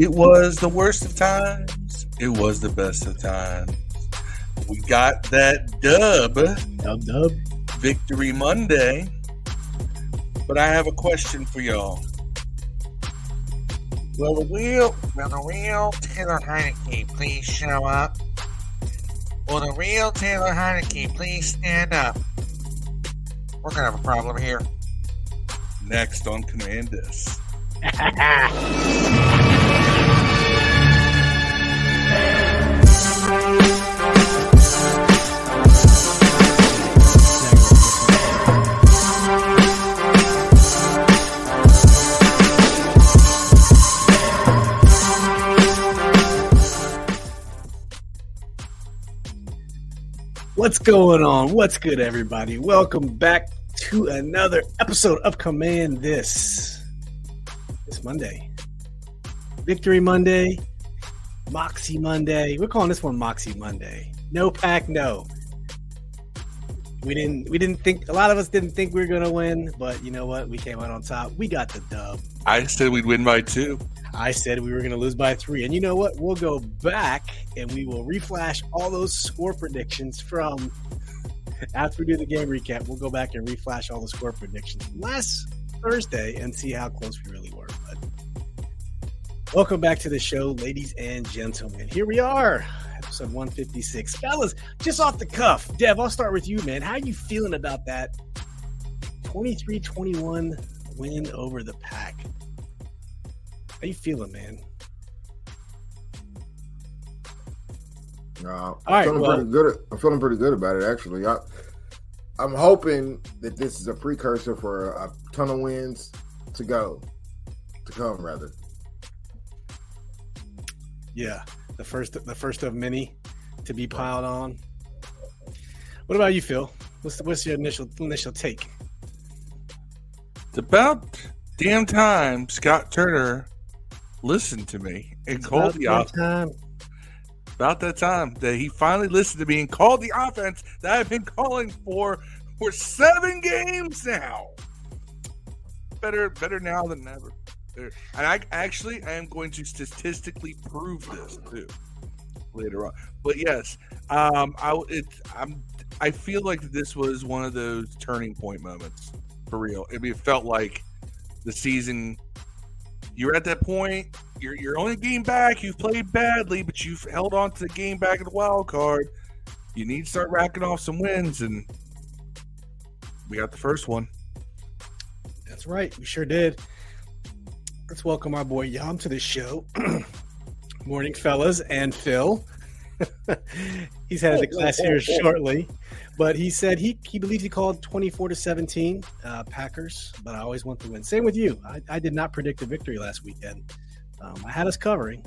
It was the worst of times. It was the best of times. We got that dub. Dub dub. Victory Monday. But I have a question for y'all. Will the real, will the real Taylor Heinicke please show up? Will the real Taylor Heinicke please stand up? We're gonna have a problem here. Next on Command This. What's going on? What's good, everybody? Welcome back to another episode of Command This. It's Monday, Victory Monday, Moxie Monday. We're calling this one Moxie Monday. No pack, no. We didn't. We didn't think. A lot of us didn't think we were gonna win, but you know what? We came out on top. We got the dub. I said we'd win by two. I said we were going to lose by three. And you know what? We'll go back and we will reflash all those score predictions from after we do the game recap. We'll go back and reflash all the score predictions last Thursday and see how close we really were. But welcome back to the show, ladies and gentlemen. Here we are, episode 156. Fellas, just off the cuff, Dev, I'll start with you, man. How are you feeling about that 23 21 win over the pack? How you feeling, man? No, I'm right, feeling well- pretty good. I'm feeling pretty good about it, actually. I, I'm hoping that this is a precursor for a, a ton of wins to go, to come rather. Yeah, the first the first of many to be piled on. What about you, Phil? What's what's your initial initial take? It's about damn time Scott Turner listened to me and called the offense. About that time that he finally listened to me and called the offense that I've been calling for for seven games now. Better, better now than never. And I actually, I am going to statistically prove this too later on. But yes, um, I it's I'm I feel like this was one of those turning point moments for real. It felt like the season. You're at that point. You're you're only a game back. You've played badly, but you've held on to the game back in the wild card. You need to start racking off some wins, and we got the first one. That's right, we sure did. Let's welcome our boy Yam to the show. Morning, fellas, and Phil. He's headed to class here shortly, but he said he he believes he called twenty four to seventeen uh, Packers, but I always want to win. Same with you. I, I did not predict a victory last weekend. Um, I had us covering,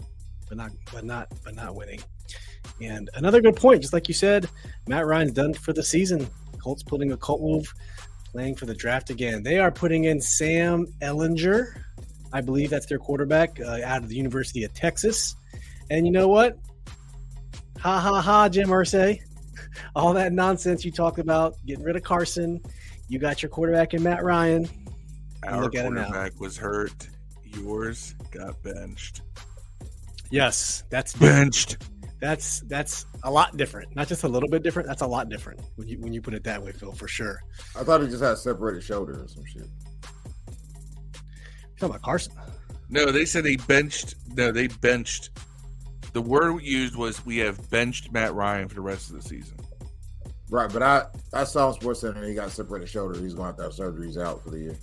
but not but not but not winning. And another good point, just like you said, Matt Ryan's done for the season. Colts putting a cult move, playing for the draft again. They are putting in Sam Ehlinger. I believe that's their quarterback uh, out of the University of Texas. And you know what? Ha ha ha, Jim Irsay. All that nonsense you talked about, getting rid of Carson. You got your quarterback in Matt Ryan. Our Look at him now. quarterback was hurt. Yours got benched. Yes, that's Benched. that's that's a lot different. Not just a little bit different. That's a lot different when you when you put it that way, Phil, for sure. I thought he just had a separated shoulder or some shit. You talking about Carson? No, they said they benched. No, they benched. The word we used was we have benched Matt Ryan for the rest of the season. Right, but I I saw on Sports Center he got separated shoulder. He's going to have to have surgery. He's out for the year.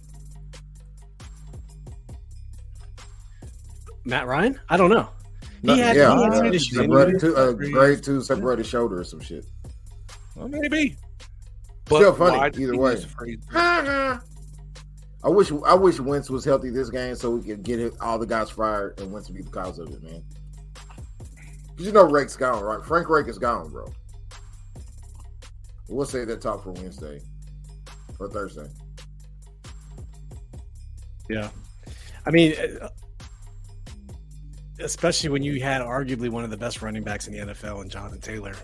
Matt Ryan? I don't know. He had, yeah, he had some uh, issues. separated two, uh, grade two separated shoulder or some shit. Well, maybe. Still funny, why either way. use the phrase- I wish I wish Wentz was healthy this game so we could get it, all the guys fired and Wentz would be the cause of it, man. Because you know Reich's gone, right? Frank Reich is gone, bro. We'll say that talk for Wednesday or Thursday. Yeah. I mean, uh, especially when you had arguably one of the best running backs in the NFL and Jonathan Taylor.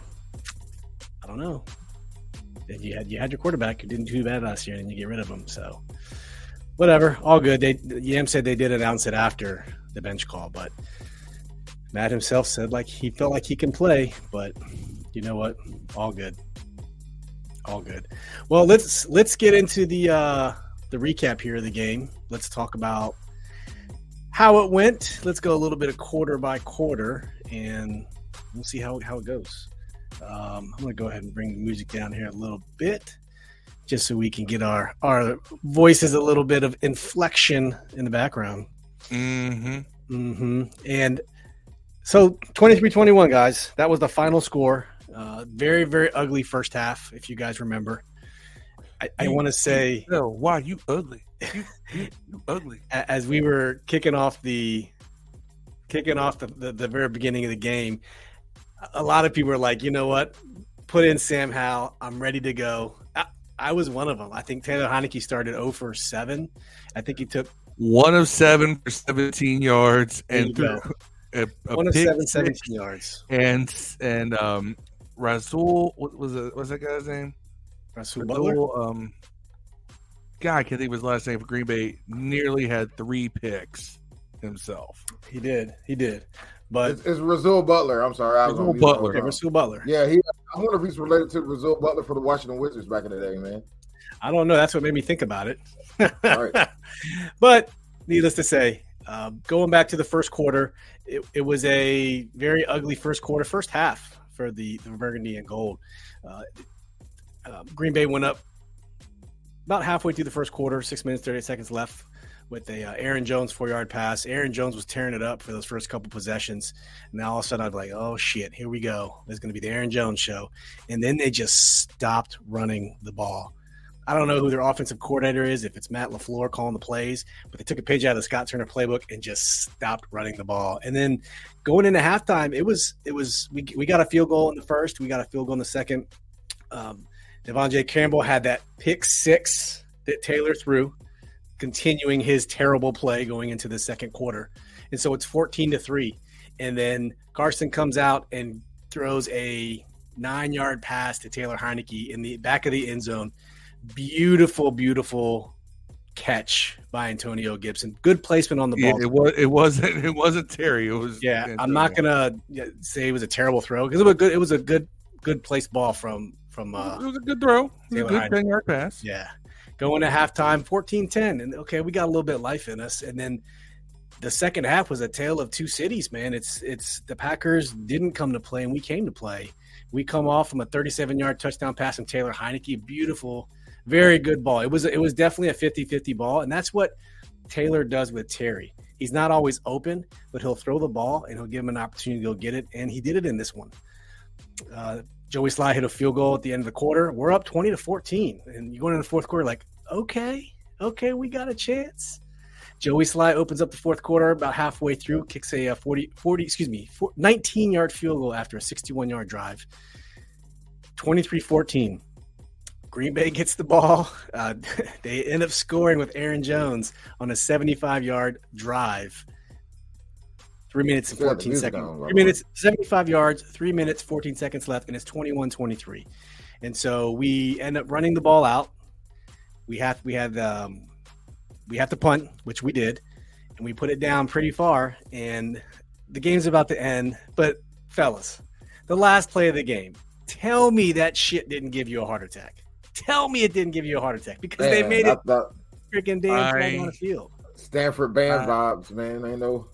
I don't know. If you had you had your quarterback who didn't do bad last year, and you get rid of him. So whatever, all good. They Yam said they did announce it after the bench call, but Matt himself said like he felt like he can play, but you know what? All good. All good. Well, let's let's get into the uh the recap here of the game. Let's talk about how it went. Let's go a little bit of quarter by quarter and we'll see how, how it goes. Um, I'm going to go ahead and bring the music down here a little bit just so we can get our, our voices a little bit of inflection in the background. Mm-hmm. Mm-hmm. And so 23 21, guys, that was the final score. Uh, very, very ugly first half, if you guys remember. I, I want to say, oh, why you ugly? You, you, you ugly. As we were kicking off the kicking off the, the, the very beginning of the game, a lot of people were like, you know what? Put in Sam Howell. I'm ready to go. I, I was one of them. I think Taylor Heinicke started 0 for 7. I think he took one of seven for 17 yards and threw a, a one of seven, 17 yards. And and um Rasul what was it what's that guy's name? Rasul, Rasul um guy I can't think of his last name for Green Bay nearly had three picks himself. He did. He did. But it's, it's Rasul Butler. I'm sorry, I Rasul Butler. Okay, Rasul Butler. Yeah, he. I wonder if he's related to Rasul Butler for the Washington Wizards back in the day, man. I don't know. That's what made me think about it. right. But needless to say, uh, going back to the first quarter, it, it, was a very ugly first quarter, first half for the, the Burgundy and Gold. Uh, uh, Green Bay went up about halfway through the first quarter, six minutes, 30 seconds left with a uh, Aaron Jones four yard pass. Aaron Jones was tearing it up for those first couple possessions. And now all of a sudden I'd be like, oh shit, here we go. Is going to be the Aaron Jones show. And then they just stopped running the ball. I don't know who their offensive coordinator is, if it's Matt LaFleur calling the plays, but they took a page out of the Scott Turner playbook and just stopped running the ball. And then going into halftime, it was it was we, we got a field goal in the first, we got a field goal in the second. Um, J. Campbell had that pick six that Taylor threw, continuing his terrible play going into the second quarter. And so it's 14 to 3. And then Carson comes out and throws a nine yard pass to Taylor Heinicke in the back of the end zone beautiful, beautiful catch by Antonio Gibson. Good placement on the ball. Yeah, it was. It wasn't. It wasn't Terry. It was. Yeah, Antonio. I'm not gonna say it was a terrible throw because it was a good. It was a good, good placed ball from from. Uh, it was a good throw. It was a good ten yard pass. Yeah, going to halftime, 14-10. and okay, we got a little bit of life in us, and then the second half was a tale of two cities. Man, it's it's the Packers didn't come to play, and we came to play. We come off from a 37 yard touchdown pass from Taylor Heinicke, beautiful very good ball. It was it was definitely a 50-50 ball, and that's what Taylor does with Terry. He's not always open, but he'll throw the ball and he'll give him an opportunity to go get it, and he did it in this one. Uh, Joey Slye hit a field goal at the end of the quarter. We're up 20 to 14, and you go into the fourth quarter like, okay, okay, we got a chance. Joey Slye opens up the fourth quarter about halfway through, kicks a 40, 40 excuse me, 19 yard field goal after a 61 yard drive. 23 14. Green Bay gets the ball. Uh, they end up scoring with Aaron Jones on a 75 yard drive. Three minutes and 14 seconds. Three minutes, 75 yards, three minutes, 14 seconds left, and it's 21 23. And so we end up running the ball out. We have we had um, we have to punt, which we did, and we put it down pretty far. And the game's about to end. But fellas, the last play of the game, tell me that shit didn't give you a heart attack. Tell me it didn't give you a heart attack because man, they made it freaking damn on the field. Stanford band uh, vibes, man. I know.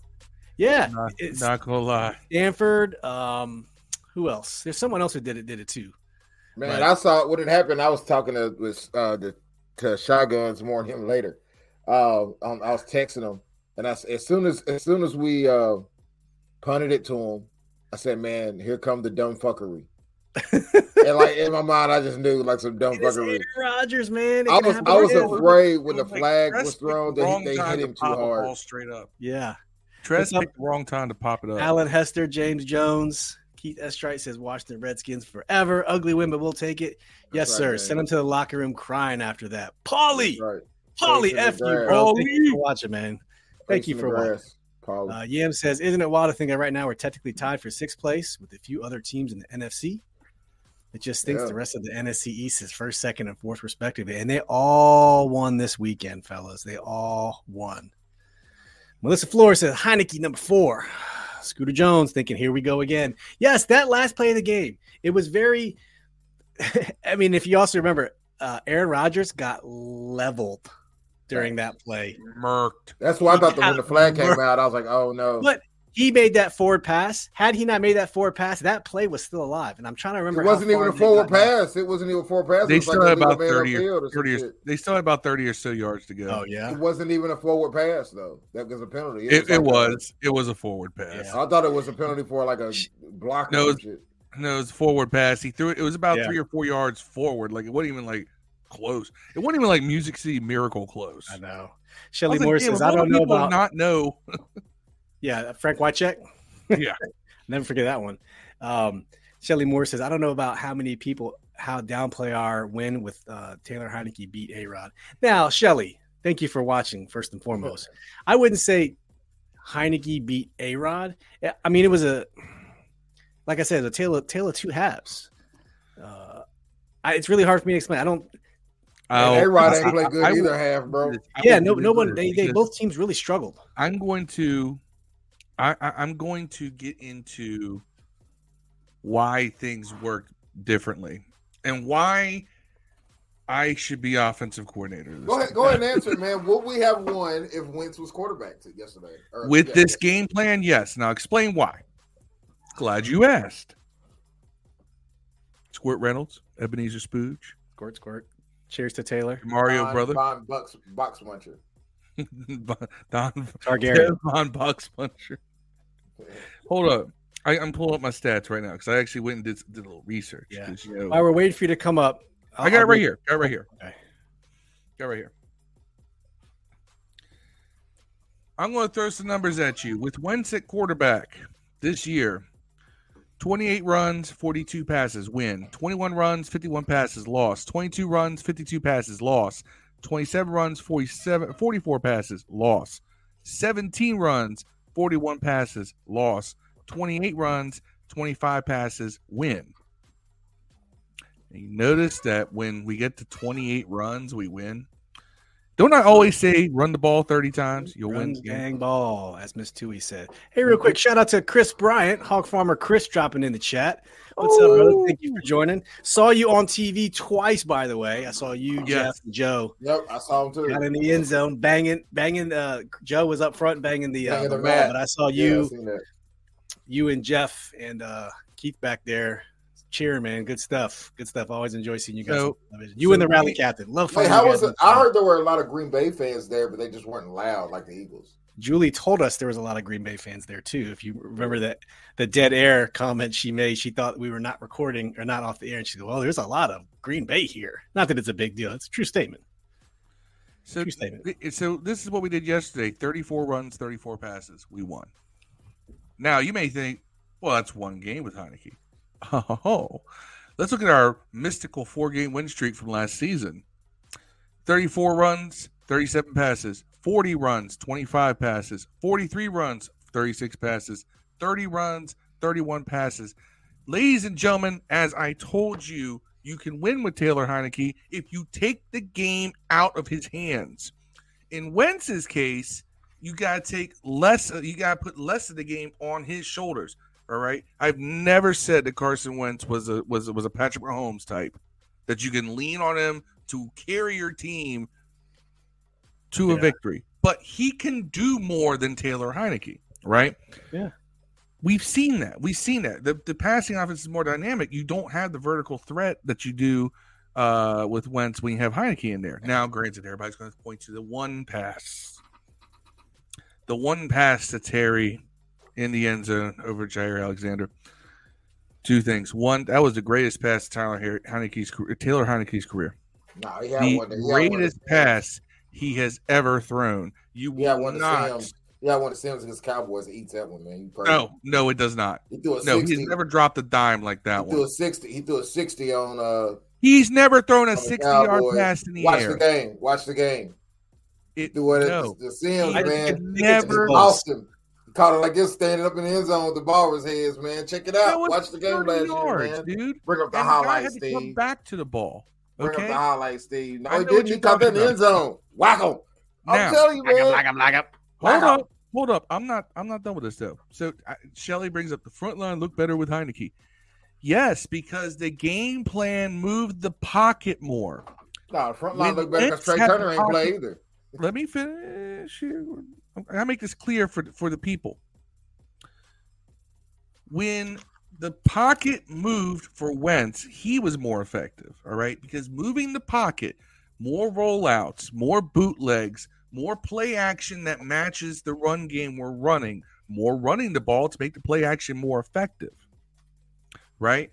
Yeah, not, it's not gonna lie. Stanford. Um, who else? There's someone else who did it. Did it too. Man, but, I saw what had happened. I was talking to with uh the to shotguns more on him later. Uh, um, I was texting him, and I as soon as as soon as we uh punted it to him, I said, "Man, here come the dumb fuckery." and like in my mind, I just knew like some dumb fuckery. Rodgers, man. I was I was afraid when the flag was thrown that they hit him too hard. Straight up, yeah. Tress picked the wrong time to pop it up. Alan Hester, James Jones, Keith Estrite says Washington Redskins forever. Ugly win, but we'll take it. That's yes, right, sir. Man. Send him to the locker room crying after that. Paulie, right. Paulie, f you, bro. Thank you for watching, man. Thank you for watching. Uh, Yam says, "Isn't it wild to think that right now we're technically tied for sixth place with a few other teams in the NFC? It just thinks yeah. the rest of the NFC East is first, second, and fourth, respectively. And they all won this weekend, fellas. They all won. Melissa Flores says Heinicke number four. Scooter Jones thinking, here we go again. Yes, that last play of the game, it was very. I mean, if you also remember, uh, Aaron Rodgers got leveled during that play. Murked. That's why I thought that when the flag came out, I was like, oh no. But he made that forward pass. Had he not made that forward pass, that play was still alive. And I'm trying to remember. It wasn't even a forward pass. It wasn't even a forward pass. They still like had about 30 or, or 30 or they still had about 30 or so yards to go. Oh yeah. It wasn't even a forward pass though. That was a penalty. It, it like a- was. It was a forward pass. Yeah. I thought it was a penalty for like a block No, it some. No, it was a forward pass. He threw it. It was about Yeah. three or four yards forward. Like it wasn't even like close. It wasn't even like Music City Miracle close. I know. I Shelly was like, says, I don't know about. not know. Yeah, Frank Wycheck. Yeah. Never forget that one. Um, Shelly Moore says, I don't know about how many people, how downplay our win with uh, Taylor Heinicke beat A Rod. Now, Shelly, thank you for watching, first and foremost. I wouldn't say Heinicke beat A Rod. I mean, it was a, like I said, a tale of, tale of two halves. Uh, I, it's really hard for me to explain. I don't, I'll- A Rod I- ain't played good I will- either half, bro. Yeah, no, no one, they, they both teams really struggled. I'm going to, I, I I'm going to get into why things work differently and why I should be offensive coordinator. This Go ahead, time. go ahead and answer, it, man. Would we have won if Wentz was quarterback to yesterday? Or- With yeah, this yeah. game plan, yes. Now explain why. Glad you asked. Squirt Reynolds, Ebenezer Spooge, Squirt, squirt. Cheers to Taylor. Mario Von- brother, Von Bucks, box muncher. Don Targaryen. Von Box Puncher. Hold up. I, I'm pulling up my stats right now because I actually went and did, did a little research. Yeah. 'cause, You know, While we're waiting for you to come up, I got it right here. Got it right here. Okay. Got it right here. I'm going to throw some numbers at you. With Wentz at quarterback this year, 28 runs, 42 passes, win. 21 runs, 51 passes, loss. 22 runs, 52 passes, loss. 27 runs, 47, 44 passes, loss. 17 runs, 41 passes, loss. 28 runs, 25 passes, win. And you notice that when we get to 28 runs, we win. Don't I always say run the ball 30 times, you'll win Run the gang ball, as Miss Tui said. Hey, real quick, shout out to Chris Bryant, Hog Farmer Chris, dropping in the chat. What's up, brother? Thank you for joining. Saw you on TV twice, by the way. I saw you, Yes. Jeff, and Joe Yep, I saw him too. got in the end zone, banging, banging. Uh, Joe was up front, banging the, uh, Banging the the wall, mat. but I saw you, seen that. you and Jeff and uh, Keith back there cheering, man. Good stuff. Good stuff. Always enjoy seeing you guys. So- on television. You so and the rally we- captain. Love Wait, how was it? I heard there were a lot of Green Bay fans there, but they just weren't loud like the Eagles. Julie told us there was a lot of Green Bay fans there too. If you remember that the dead air comment she made, she thought we were not recording or not off the air, and she said, "Well, there's a lot of Green Bay here." Not that it's a big deal; it's a true statement. So, True statement. so this is what we did yesterday 34 runs, 34 passes. We won. Now, you may think, well, that's one game with Heinicke. Oh, let's look at our mystical four game win streak from last season 34 runs, 37 passes, 40 runs, 25 passes, 43 runs, 36 passes, 30 runs, 31 passes. Ladies and gentlemen, as I told you, you can win with Taylor Heinicke if you take the game out of his hands. In Wentz's case, you got to take less, you got to put less of the game on his shoulders. All right. I've never said that Carson Wentz was a was was a Patrick Mahomes type that you can lean on him to carry your team to a victory. But he can do more than Taylor Heinicke, right? Yeah. We've seen that. We've seen that. The, the passing offense is more dynamic. You don't have the vertical threat that you do uh, with Wentz when you have Heinicke in there. Now, granted, everybody's going to point to the one pass. The one pass to Terry in the end zone over Jaire Alexander. Two things. One, that was the greatest pass to Tyler Heinicke's career, Taylor Heinicke's career. No, he had The one. He had one greatest pass he has ever thrown. You Yeah, will one to not. Sims. Yeah, one of Sims against Cowboys eats that one, man. No, no, it does not. he threw a No, 60. he's never dropped a dime like that he threw a sixty. He threw a sixty on. uh He's never thrown a 60 yard pass in the Watch air. Watch the game. Watch the game. It, Do what no. it, the Sims, He man. never. lost him. He caught it like this, standing up in the end zone with the ball in his hands, man. Check it out. Watch the game 30 last yards, year, man. dude. Bring up the And the guy highlights, had to come Steve. back to the ball. Bring up Okay. the highlights, Steve. No, I he didn't. He you're caught that in the end zone. Whack him. I'm Now, telling you, man. him, like him. Hold Wow. up. hold up. I'm not. I'm not done with this though. So Shelly brings up the front line look better with Heinicke. Yes, because the game plan moved the pocket more. No, front line When look better because Trai Turner ain't play either. Let me finish here. I gotta make this clear for for the people. When the pocket moved for Wentz, he was more effective. All right, because moving the pocket, more rollouts, more bootlegs, more play action that matches the run game we're running, more running the ball to make the play action more effective. Right.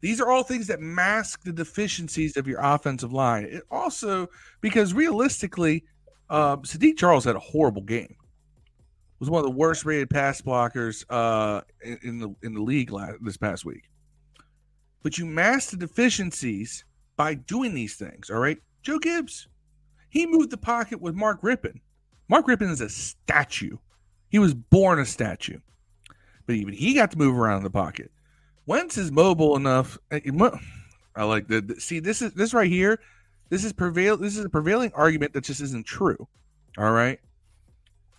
These are all things that mask the deficiencies of your offensive line. It also, because realistically, uh, Saahdiq Charles had a horrible game. Was one of the worst rated pass blockers uh, in, the in the league last, this past week. But you mask the deficiencies by doing these things. All right, Joe Gibbs, he moved the pocket with Mark Rypien. Mark Rypien is a statue. He was born a statue, but even he got to move around in the pocket. Wentz is mobile enough. I like the see. This is this right here. This is prevail. This is a prevailing argument that just isn't true. All right.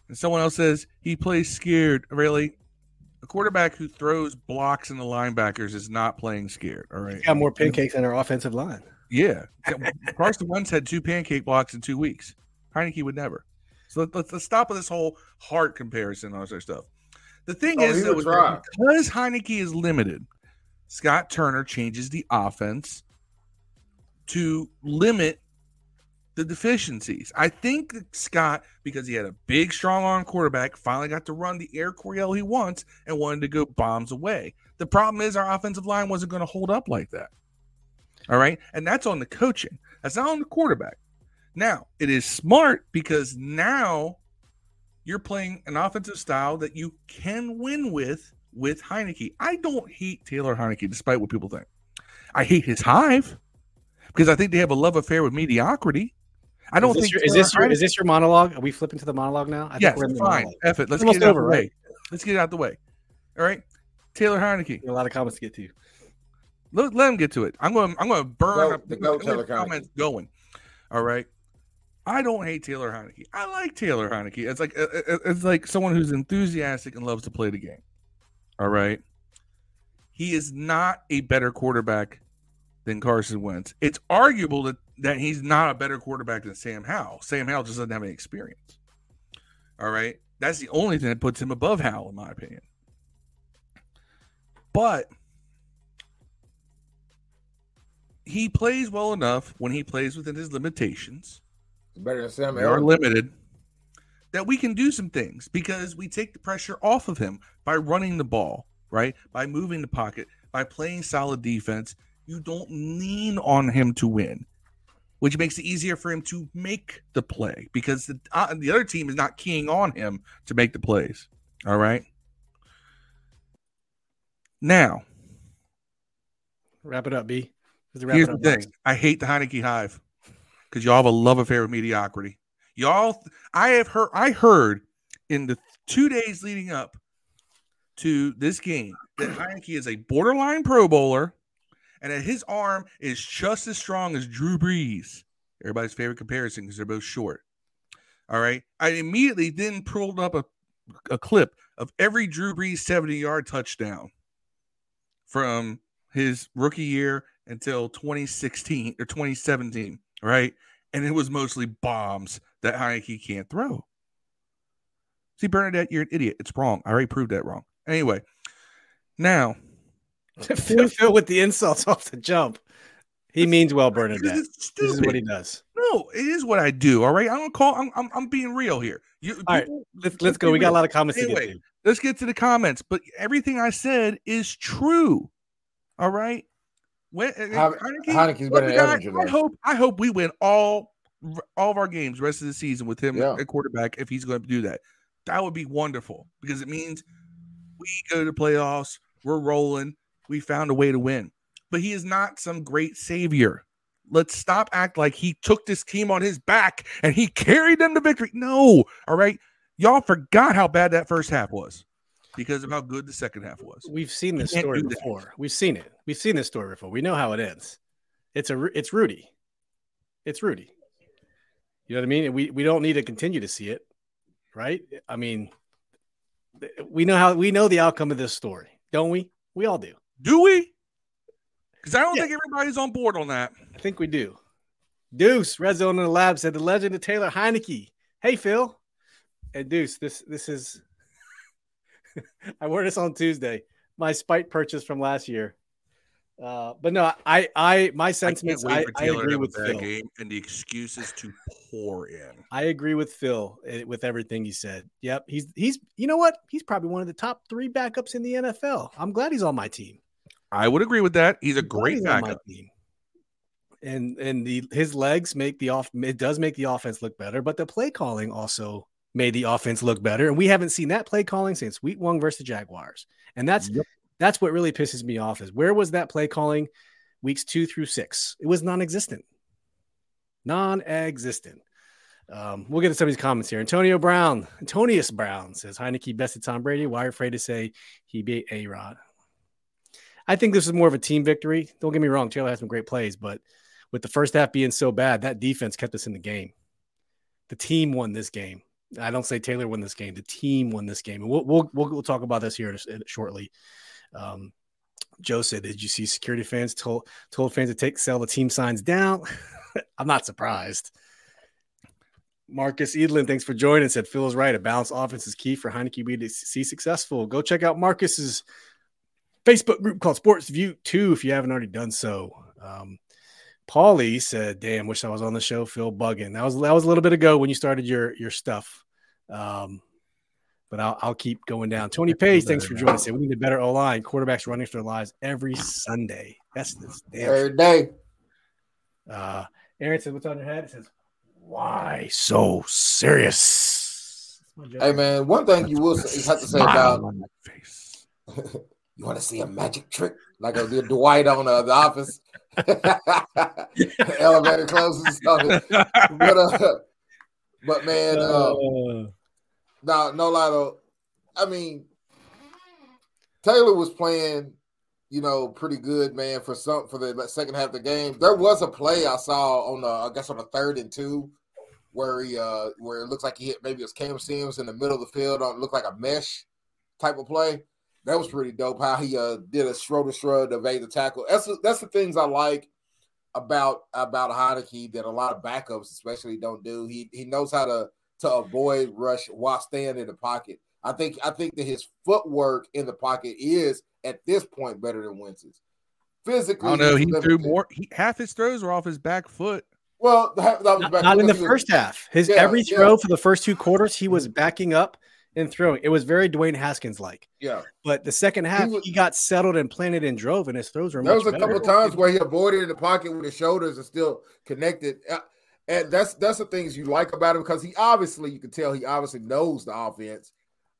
And someone else says he plays scared. Really, a quarterback who throws blocks in the linebackers is not playing scared. All right. Got more pancakes than our offensive line. Yeah. Carson Wentz had two pancake blocks in two weeks. Heinicke would never. So let, let's, let's stop with this whole heart comparison and all this other stuff. The thing Oh, is, he though, would is try. that because Heinicke is limited, Scott Turner changes the offense to limit the deficiencies. I think Scott, because he had a big, strong arm quarterback, finally got to run the air Coryell he wants and wanted to go bombs away. The problem is our offensive line wasn't going to hold up like that. All right. And that's on the coaching. That's not on the quarterback. Now, it is smart because now you're playing an offensive style that you can win with with Heinicke. I don't hate Taylor Heinicke, despite what people think. I hate his hive because I think they have a love affair with mediocrity. I don't is think your, is this your is this your monologue? Are we flipping to the monologue now? I yes, we're in the fine. monologue. F it. Let's Almost get it out over, the way. right? Let's get it out of the way. All right. Taylor Heinicke. A lot of comments to get to. Let, let him get to it. I'm going. I'm going to burn Go- up the the go Taylor Heinicke. comments going. All right. I don't hate Taylor Heinicke. I like Taylor Heinicke. It's like it- it- it's like someone who's enthusiastic and loves to play the game. All right. He is not a better quarterback than Carson Wentz. It's arguable that that he's not a better quarterback than Sam Howell. Sam Howell just doesn't have any experience. All right. That's the only thing that puts him above Howell, in my opinion. But he plays well enough when he plays within his limitations. Better than Sam We are limited. That we can do some things because we take the pressure off of him by running the ball, right? By moving the pocket, by playing solid defense. You don't lean on him to win, which makes it easier for him to make the play because the, uh, the other team is not keying on him to make the plays. All right. Now, Wrap it up, B. Here's the thing: I hate the Heinicke Hive because y'all have a love affair with mediocrity. Y'all, I have heard, I heard in the two days leading up to this game that Heinicke is a borderline Pro Bowler, and that his arm is just as strong as Drew Brees. Everybody's favorite comparison because they're both short. All right, I immediately then pulled up a, a clip of every Drew Brees seventy yard touchdown from his rookie year until 2016 or 2017, right? And it was mostly bombs that Heinicke can't throw. See, Bernadette, you're an idiot. It's wrong. I already proved that wrong. Anyway, now Phil, Phil with the insults off the jump. He means well, because Bernadette. This is what he does. No, it is what I do. All right, I don't call. I'm I'm, I'm being real here. You, All right, people- Let's let's go. We got a lot of comments to Anyway, get to. let's get to the comments. But everything I said is true. All right. When, uh, Heine- Heinicke- Heinicke's better than Look, I- Evans, you I know. hope I hope we win all all of our games rest of the season with him Yeah. at quarterback if he's going to do that. That would be wonderful because it means we go to playoffs, we're rolling, we found a way to win. But he is not some great savior. Let's stop act like he took this team on his back and he carried them to victory. No, all right. Y'all forgot how bad that first half was because of how good the second half was. We've seen this story before. We've seen it. We've seen this story before. We know how it ends. It's a it's Rudy. It's Rudy. You know what I mean? We we don't need to continue to see it, right? I mean, we know how we know the outcome of this story, don't we? We all do. Do we? Because I don't Yeah. think everybody's on board on that. I think we do. Deuce, Red Zone in the Lab said the legend of Taylor Heinicke. Hey Phil. And Deuce, this this is I wore this on Tuesday. My spite purchase from last year. Uh, but no, I I my I sentiments I, I Taylor agree with Phil. game and the excuses to pour in. I agree with Phil eh, with everything he said. Yep, he's he's you know what? He's probably one of the top three backups in the NFL. I'm glad he's on my team. I would agree with that. He's a great backup. And and the his legs make the off it does make the offense look better, but the play calling also made the offense look better. And we haven't seen that play calling since week one versus the Jaguars. And that's Yep. that's what really pisses me off is where was that play calling weeks two through six? It was non-existent. Non-existent. Um, we'll get to some of these comments here. Antonio Brown, Antonius Brown says Heinicke bested Tom Brady. Why are you afraid to say he beat A Rod? I think this is more of a team victory. Don't get me wrong, Taylor had some great plays, but with the first half being so bad, that defense kept us in the game. The team won this game. I don't say Taylor won this game. The team won this game, and we'll we'll we'll, talk about this here shortly. Um, Joe said, "Did you see security fans told told fans to take sell the team signs down?" I'm not surprised. Marcus Edlin, thanks for joining. Said Phil is right. A balanced offense is key for Heinicke to see successful. Go check out Marcus's Facebook group called Sports View 2 if you haven't already done so. Um, Paulie said, "Damn, wish I was on the show." Phil bugging. That was that was a little bit ago when you started your your stuff. Um, but I'll, I'll keep going down. Tony Page, thanks for joining us. We need a better O line. Quarterbacks running for their lives every Sunday. That's this damn. Every day. Uh, Aaron said, "What's on your head?" It says, "Why so serious?" That's my joke. Hey man, one thing you will say, you have to say about my face. you want to see a magic trick like I did Dwight on uh, the Office. Elevator closes and stuff. But uh, but man, uh, Uh, no, no lie though. I mean, Taylor was playing, you know, pretty good, man, for some for the second half of the game. There was a play I saw on the, I guess on the third and two, where he uh where it looks like he hit maybe it was Cam Sims in the middle of the field on looked like a mesh type of play. That was pretty dope. How he uh did a shoulder shrug to evade the tackle. That's that's the things I like about about Heinicke that a lot of backups especially don't do. He he knows how to to avoid rush while staying in the pocket. I think I think that his footwork in the pocket is at this point better than Wentz's. Physically, I don't know. he's He threw more. He, half his throws were off his back foot. Well, that, that was not, back not in the because he was- first half. His Yeah, every yeah. throw for the first two quarters, he was backing up and throwing. It was very Dwayne Haskins like. Yeah, But the second half, he, was- got settled and planted and drove, and his throws were there was a couple better. times where he avoided in the pocket with his shoulders and still connected. Uh, And that's that's the things you like about him because he obviously you can tell he obviously knows the offense.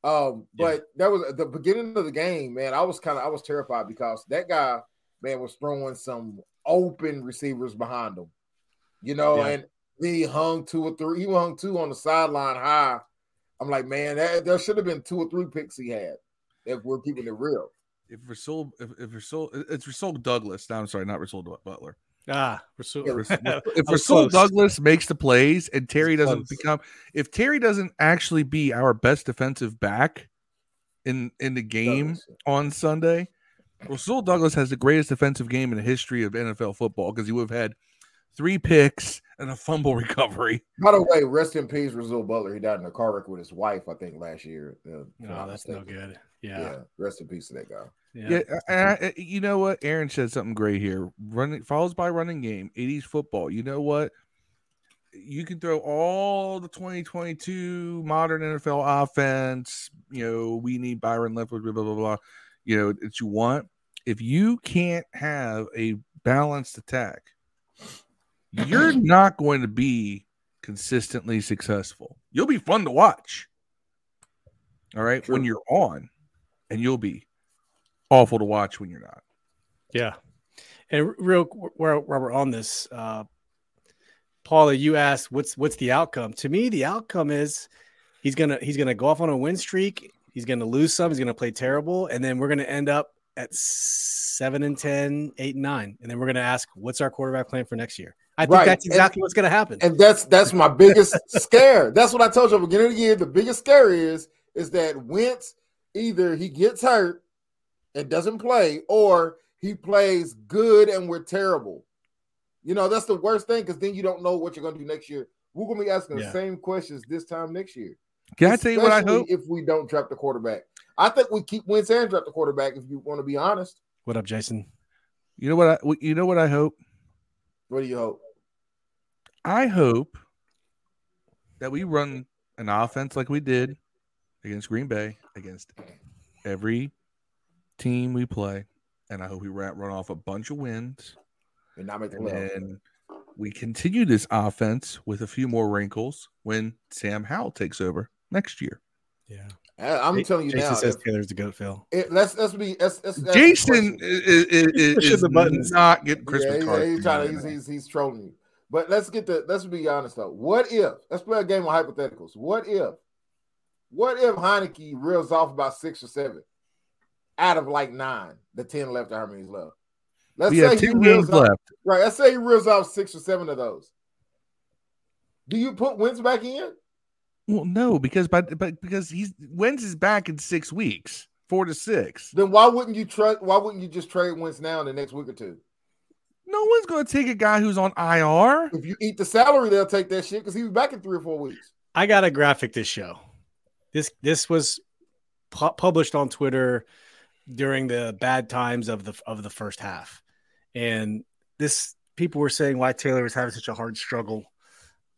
Um, Yeah. but that was at the beginning of the game, man. I was kind of I was terrified because that guy, man, was throwing some open receivers behind him, you know, Yeah. and he hung two or three, he hung two on the sideline high. I'm like, man, that, there should have been two or three picks he had if we're keeping it real. If Rasul, if, if Rasul, it's Rasul Douglas. No, I'm sorry, not Rasul Butler. Ah, we're so, Yeah, Rasul- If Rasul close. Douglas makes the plays and Terry doesn't close. become, if Terry doesn't actually be our best defensive back in in the game Douglas. on Sunday, Rasul Douglas has the greatest defensive game in the history of NFL football because he would have had three picks and a fumble recovery. By the way, rest in peace, Razul Butler. He died in a car wreck with his wife, I think, last year. uh, No, that's no good. Yeah. Yeah. rest in peace to that guy. Yeah. Yeah, and I, you know what? Aaron said something great here. Running follows by running game, 80s football. You know what? You can throw all the 2022 modern NFL offense. You know, we need Byron Leftwich, blah blah blah blah. You know that you want. If you can't have a balanced attack, you're not going to be consistently successful. You'll be fun to watch. All right, when you're on, and you'll be awful to watch when you're not. Yeah. And real where, where we're on this, uh, Paula, you asked what's what's the outcome? To me, the outcome is he's gonna he's gonna go off on a win streak. He's gonna lose some. He's gonna play terrible, and then we're gonna end up at seven and 10, 8 and nine, and then we're gonna ask what's our quarterback plan for next year. I think Right. that's And- exactly what's gonna happen. And that's that's my biggest scare. That's what I told you at the beginning of the year. The biggest scare is is that Wentz either he gets hurt and doesn't play, or he plays good and we're terrible. You know, that's the worst thing because then you don't know what you're going to do next year. We're going to be asking Yeah. the same questions this time next year. Can I tell you what I hope? If we don't draft the quarterback, I think we keep Wentz and draft the quarterback. If you want to be honest, What up, Jason? You know what? I you know what I hope. what do you hope? I hope that we run an offense like we did against Green Bay, against every team we play, and I hope we run, run off a bunch of wins, And not make the and playoffs. then we continue this offense with a few more wrinkles when Sam Howell takes over next year. Yeah. I- I'm Ja- telling you Jason now. says if- Taylor's the goat, Phil. it- let's let's be let's, let's, let's Jason question- is, is, pushing is the buttons. not getting Christmas yeah, he's, cards. he's from trying me to he's, he's, he's trolling you. But let's get the let's be honest though. What if let's play a game of hypotheticals? What if what if Heinicke reels off about six or seven out of like nine, the ten left how many's left? Let's we say he reels off, left. right. Let's say he reels off six or seven of those. Do you put Wentz back in? Well, no, because but but because he's Wentz is back in six weeks, four to six. Then why wouldn't you trust? Why wouldn't you just trade Wentz now in the next week or two? No one's going to take a guy who's on IR. If you eat the salary, they'll take that shit because he was back in three or four weeks. I got a graphic to show. This this was pu- published on Twitter during the bad times of the of the first half, and this people were saying why Taylor was having such a hard struggle,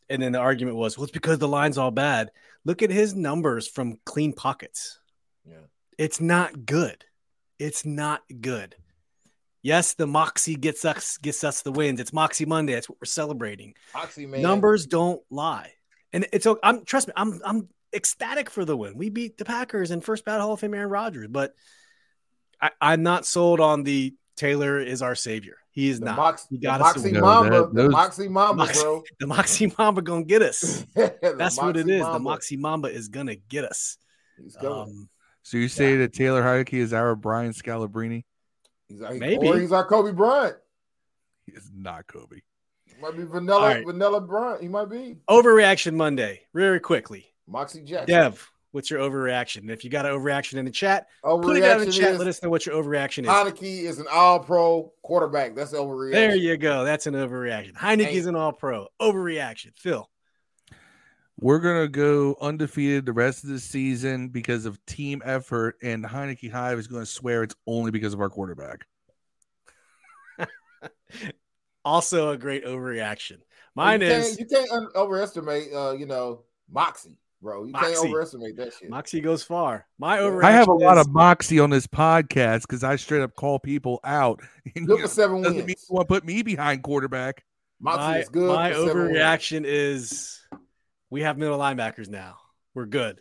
and then the argument was, well, it's because the line's all bad. Look at his numbers from clean pockets. Yeah. It's not good. It's not good. Yes, the Moxie gets us gets us the wins. It's Moxie Monday. That's what we're celebrating. Oxy man. Numbers don't lie, and it's okay. I'm trust me. I'm I'm ecstatic for the win. We beat the Packers and first bad Hall of Fame Aaron Rodgers, but I, I'm not sold on the Taylor is our savior. He is The, not. Mox, He the got us Moxie No, Mamba. that- the those- Moxie Mamba, Moxie- bro. The Moxie Mamba gonna get us. That's what it is. Moxie is. The Mamba. Moxie Mamba is gonna get us. He's coming. Um, So you say that Taylor Heinicke is our Brian Scalabrine? He's, he- maybe. Or he's our Kobe Bryant. He is not Kobe. Might be vanilla, All right. vanilla Bryant. He might be overreaction Monday, very quickly. Moxie Jackson. Dev, what's your overreaction? And if you got an overreaction in the chat, put it down in the chat. Let us know what your overreaction is. Heinicke is an All-Pro quarterback. That's overreaction. There you go. That's an overreaction. Heinicke's is an all pro. Overreaction. Phil. We're gonna go undefeated the rest of the season because of team effort, and Heinicke Hive is going to swear it's only because of our quarterback. Also a great overreaction. Well, Mine you is Can't, you can't un- overestimate, uh, you know, Moxie, bro. You Moxie. can't overestimate that shit. Moxie goes far. My Yeah. overreaction. I have a lot of moxie on this podcast because I straight up call people out. And, Good you know, seven doesn't mean wins. you want to put me behind quarterback. Moxie my, is good. my for seven wins. overreaction is we have middle linebackers now. We're good.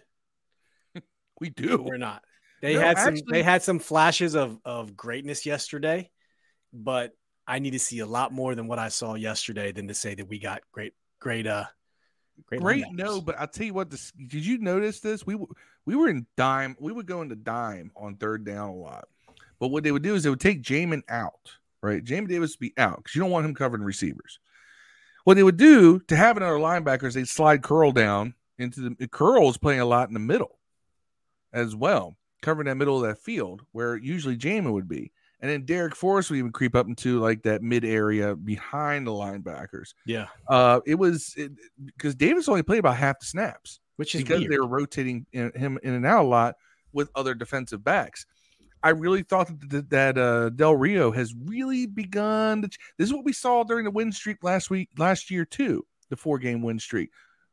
We do. We're not. They No, had some actually- they had some flashes of of greatness yesterday, but I need to see a lot more than what I saw yesterday than to say that we got great great uh great, Great, no, but I'll tell you what. This did you notice this? We we were in dime. We would go into dime on third down a lot, but what they would do is they would take Jamin out. Right, Jamin Davis would be out because you don't want him covering receivers. What they would do to have another linebacker is they'd slide Curl down into the Curl is playing a lot in the middle as well, covering that middle of that field where usually Jamin would be. And then Darrick Forrest would even creep up into like that mid area behind the linebackers. Yeah, Uh, it was because Davis only played about half the snaps which is because weird. they were rotating in, him in and out a lot with other defensive backs. I really thought that that uh, Del Rio has really begun. To, this is what we saw during the win streak last week, last year too. The four game win streak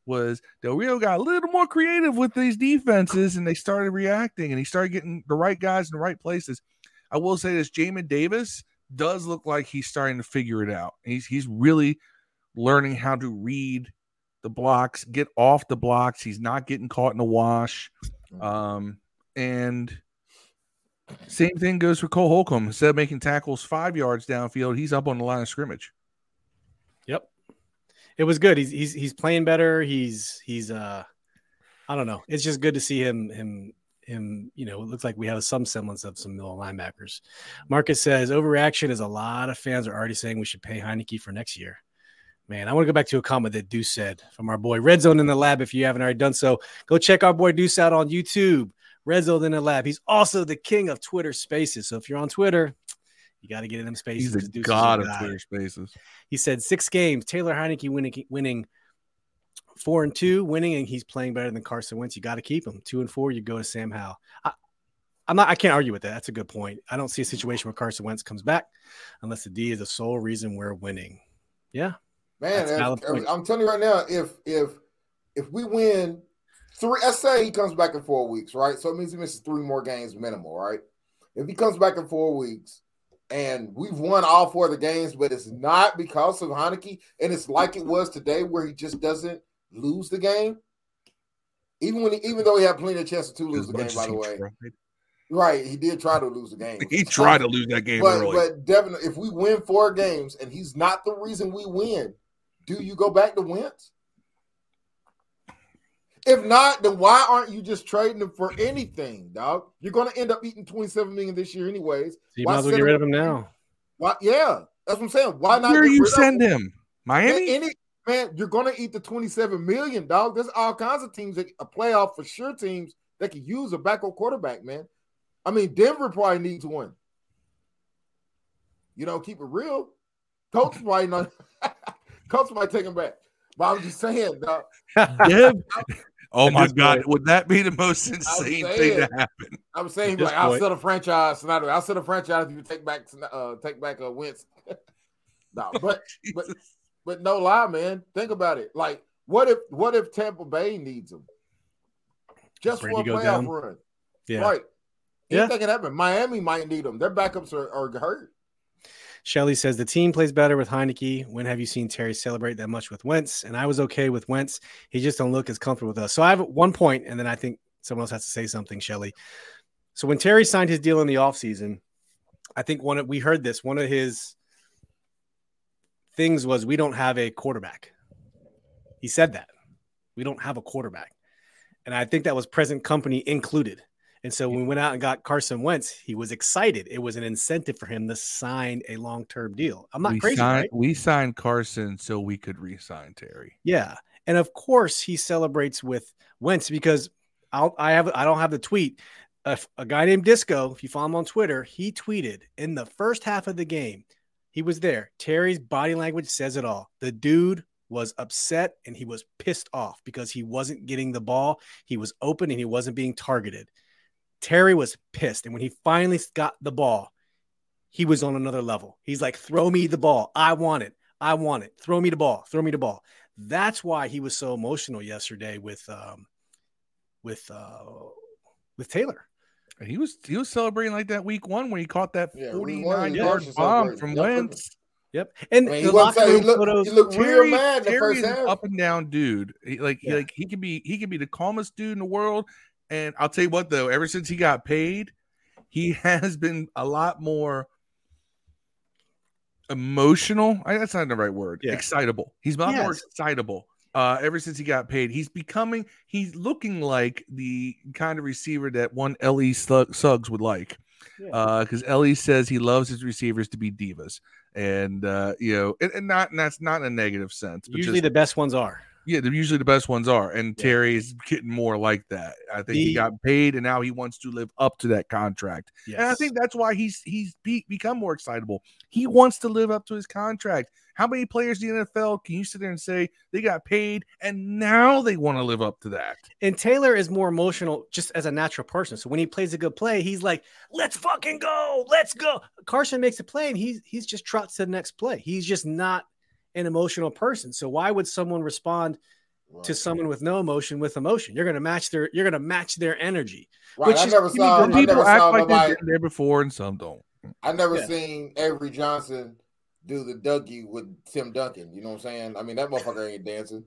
was Del Rio got a little more creative with these defenses, and they started reacting, and he started getting the right guys in the right places. I will say this: Jamin Davis does look like he's starting to figure it out. He's he's really learning how to read the blocks, get off the blocks. He's not getting caught in the wash. Um, and same thing goes for Cole Holcomb. Instead of making tackles five yards downfield, he's up on the line of scrimmage. Yep. It was good. He's he's he's playing better. He's he's uh I don't know. It's just good to see him him him, you know, it looks like we have some semblance of some middle linebackers. Marcus says overreaction is a lot of fans are already saying we should pay Heinicke for next year. Man, I want to go back to a comment that Deuce said from our boy Red Zone in the lab. If you haven't already done so, go check our boy Deuce out on YouTube. Rezo in the lab. He's also the king of Twitter Spaces. So if you're on Twitter, you got to get in them spaces. He's the god of Twitter Spaces. He said six games. Taylor Heinicke winning, winning four and two, winning, and he's playing better than Carson Wentz. You got to keep him. Two and four, you go to Sam Howell. I, I'm not. I can't argue with that. That's a good point. I don't see a situation where Carson Wentz comes back unless the D is the sole reason we're winning. Yeah, man. I'm telling you right now, if if if we win three, let's say he comes back in four weeks, right? So it means he misses three more games minimal, right? If he comes back in four weeks and we've won all four of the games, but it's not because of Heinicke, and it's like it was today where he just doesn't lose the game. Even when he, even though he had plenty of chances to lose as the game, by the way. Tried. Right, he did try to lose the game. He tried to lose that game but, early. But Devin, if we win four games and he's not the reason we win, do you go back to Wentz? If not, then why aren't you just trading him for anything, dog? You're going to end up eating 27 million this year, anyways. So you why might as well get rid of him now. Why? Yeah, that's what I'm saying. Why not? Where you send him? him? Miami? Any, man, you're going to eat the 27 million, dog. There's all kinds of teams that a playoff for sure teams that could use a backup quarterback, man. I mean, Denver probably needs one. You know, keep it real. Coach might not. Coach might take him back. But I'm just saying, dog. yeah. Oh my God! Point. Would that be the most insane saying, thing to happen? I'm saying, like, I'll sell a franchise. I'll sell a franchise if you take back, uh, take back a Wentz. no, but but but no lie, man. Think about it. Like, what if what if Tampa Bay needs him just Brady for a playoff down. run? Yeah, right. Anything yeah. can happen. Miami might need them. Their backups are, are hurt. Shelly says the team plays better with Heinicke. When have you seen Terry celebrate that much with Wentz? And I was okay with Wentz. He just don't look as comfortable with us. So I have one point, and then I think someone else has to say something, Shelly. So when Terry signed his deal in the offseason, I think one of, we heard this. One of his things was we don't have a quarterback. He said that. We don't have a quarterback. And I think that was present company included. And so when we went out and got Carson Wentz, he was excited. It was an incentive for him to sign a long term deal. I'm not we crazy. Signed, right? We signed Carson so we could re sign Terry. Yeah. And of course, he celebrates with Wentz because I'll, I have I don't have the tweet. A, a guy named Disco, if you follow him on Twitter, he tweeted in the first half of the game. He was there. Terry's body language says it all. The dude was upset and he was pissed off because he wasn't getting the ball. He was open and he wasn't being targeted. Terry was pissed. And when he finally got the ball, he was on another level. He's like, throw me the ball. I want it. I want it. Throw me the ball. Throw me the ball. That's why he was so emotional yesterday with um with uh with Taylor. And he was he was celebrating like that week one when he caught that yeah, 49 yard bomb from Wentz. Yep, and I mean, the locker room look, photos. He looked Terry, real mad. Terry is up and down dude. He, like yeah. he, like he can be he can be the calmest dude in the world, and I'll tell you what, though, ever since he got paid, he has been a lot more emotional. I, that's not the right word. Yeah. Excitable. He's a lot yes. more excitable. Uh, ever since he got paid, he's becoming, he's looking like the kind of receiver that one L.E. Suggs would like. Because yeah. uh, Ellie says he loves his receivers to be divas, and uh, you know, and, and not and that's not in a negative sense. Usually, just, the best ones are. Yeah, they're usually the best ones are, and yeah. Terry is getting more like that. I think the, he got paid, and now he wants to live up to that contract. Yes. And I think that's why he's he's be, become more excitable. He wants to live up to his contract. How many players in the NFL can you sit there and say they got paid, and now they want to live up to that? And Taylor is more emotional, just as a natural person. So when he plays a good play, he's like, "Let's fucking go, let's go." Carson makes a play, and he's he's just trots to the next play. He's just not an emotional person. So why would someone respond right. to someone with no emotion with emotion? You're going to match their you're going to match their energy. Right. Which I is, never saw. People never act saw like they've been there before, and some don't. I never yeah. seen Avery Johnson do the Dougie with Tim Duncan. You know what I'm saying? I mean, that motherfucker ain't dancing.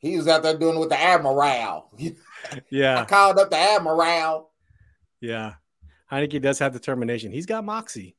He was out there doing it with the Admiral. yeah. I called up the Admiral. Yeah. Heinicke does have determination. He's got moxie.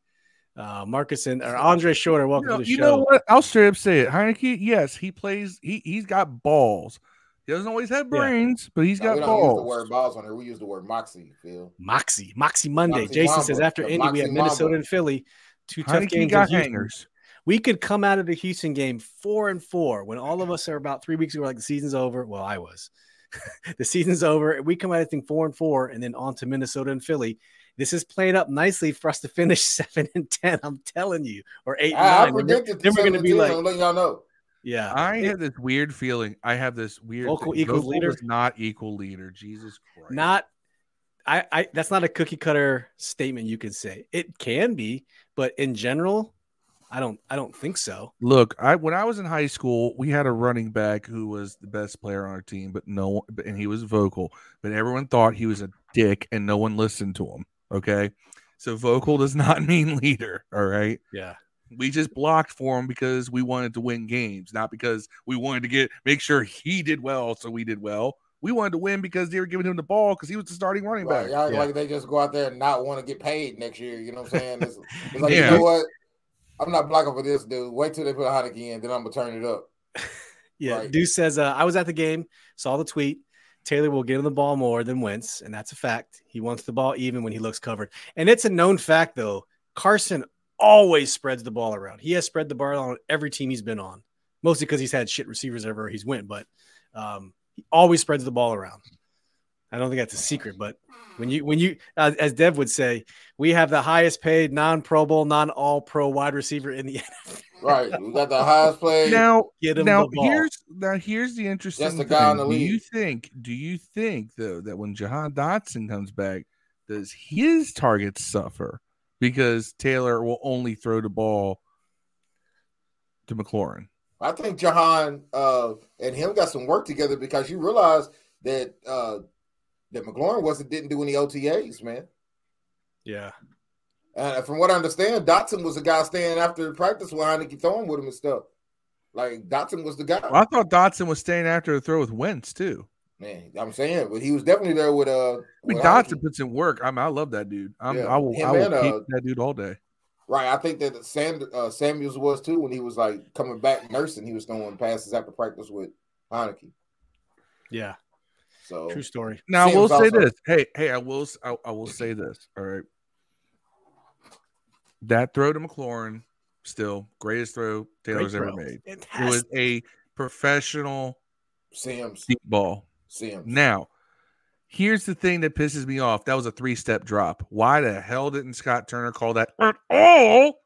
Uh, Marcus and or Andre Shorter, welcome you know, to the you show. You know what? I'll straight up say it. Heinicke, yes, he plays. He he's got balls. He doesn't always have brains, yeah. but he's got no, balls. Use the word balls on here. We use the word moxie. Phil. Moxie, moxie Monday. Moxie Jason Mamba. says after the Indy, Moxie we have Minnesota Mamba. and Philly. Two tough Heinicke games. Got hangers. We could come out of the Houston game four and four when all of us are about three weeks ago, like the season's over. Well, I was. the season's over. We come out, I think, four and four, and then on to Minnesota and Philly. This is playing up nicely for us to finish seven and ten. I'm telling you, or eight. And I, I nine. predicted then we're going to be like, I'm letting y'all know. yeah, I It- have this weird feeling. I have this weird Vocal thing. equals Vocal leader? is not equal leader. Jesus Christ. not. I, I that's not a cookie cutter statement you can say. It can be, but in general, I don't I don't think so. Look, I when I was in high school, we had a running back who was the best player on our team, but no one, and he was vocal, but everyone thought he was a dick, and no one listened to him. Okay, so vocal does not mean leader. All right, Yeah. we just blocked for him because we wanted to win games, not because we wanted to get make sure he did well, so we did well. We wanted to win because they were giving him the ball because he was the starting running Right, back. y'all Yeah. like they just go out there and not want to get paid next year. You know what I'm saying? It's, it's like Yeah. you know what? I'm not blocking for this dude. Wait till they put a Heinicke in, then I'm gonna turn it up. Yeah, Right. Deuce says uh, I was at the game, saw the tweet. Taylor will give him the ball more than Wentz, and that's a fact. He wants the ball even when he looks covered, and it's a known fact though. Carson always spreads the ball around. He has spread the ball on every team he's been on, mostly because he's had shit receivers everywhere he's went. But um, he always spreads the ball around. I don't think that's a secret, but when you when you uh, as Dev would say, we have the highest paid non Pro Bowl, non All Pro wide receiver in the NFL. Right. We got the highest play. Now, Get him now the here's now here's the interesting. That's the guy in thing. the Do you think? Do you think though that when Jahan Dotson comes back, does his targets suffer because Taylor will only throw the ball to McLaurin? I think Jahan uh, and him got some work together because you realize that uh, that McLaurin wasn't didn't do any OTAs, man. yeah. And from what I understand, Dotson was the guy staying after practice with Heinicke throwing with him and stuff. Like Dotson was the guy. Well, I thought Dotson was staying after the throw with Wentz too. Man, I'm saying, but he was definitely there with uh. I mean, with Dotson Heinicke. puts in work. I'm, I love that dude. I'm, Yeah, I will, him I will and, keep uh, that dude all day. Right, I think that Sand, uh, Samuels was too when he was like coming back nursing. He was throwing passes after practice with Heinicke. Yeah. So True story. Now I Sam's will say also- this. Hey, hey, I will, I, I will say this. All right, that throw to McLaurin, still greatest throw Taylor's Great ever throw. made. It It was a professional Sims, deep ball. Sims. Now, here's the thing that pisses me off. That was a three step drop. Why the hell didn't Scott Turner call that at all?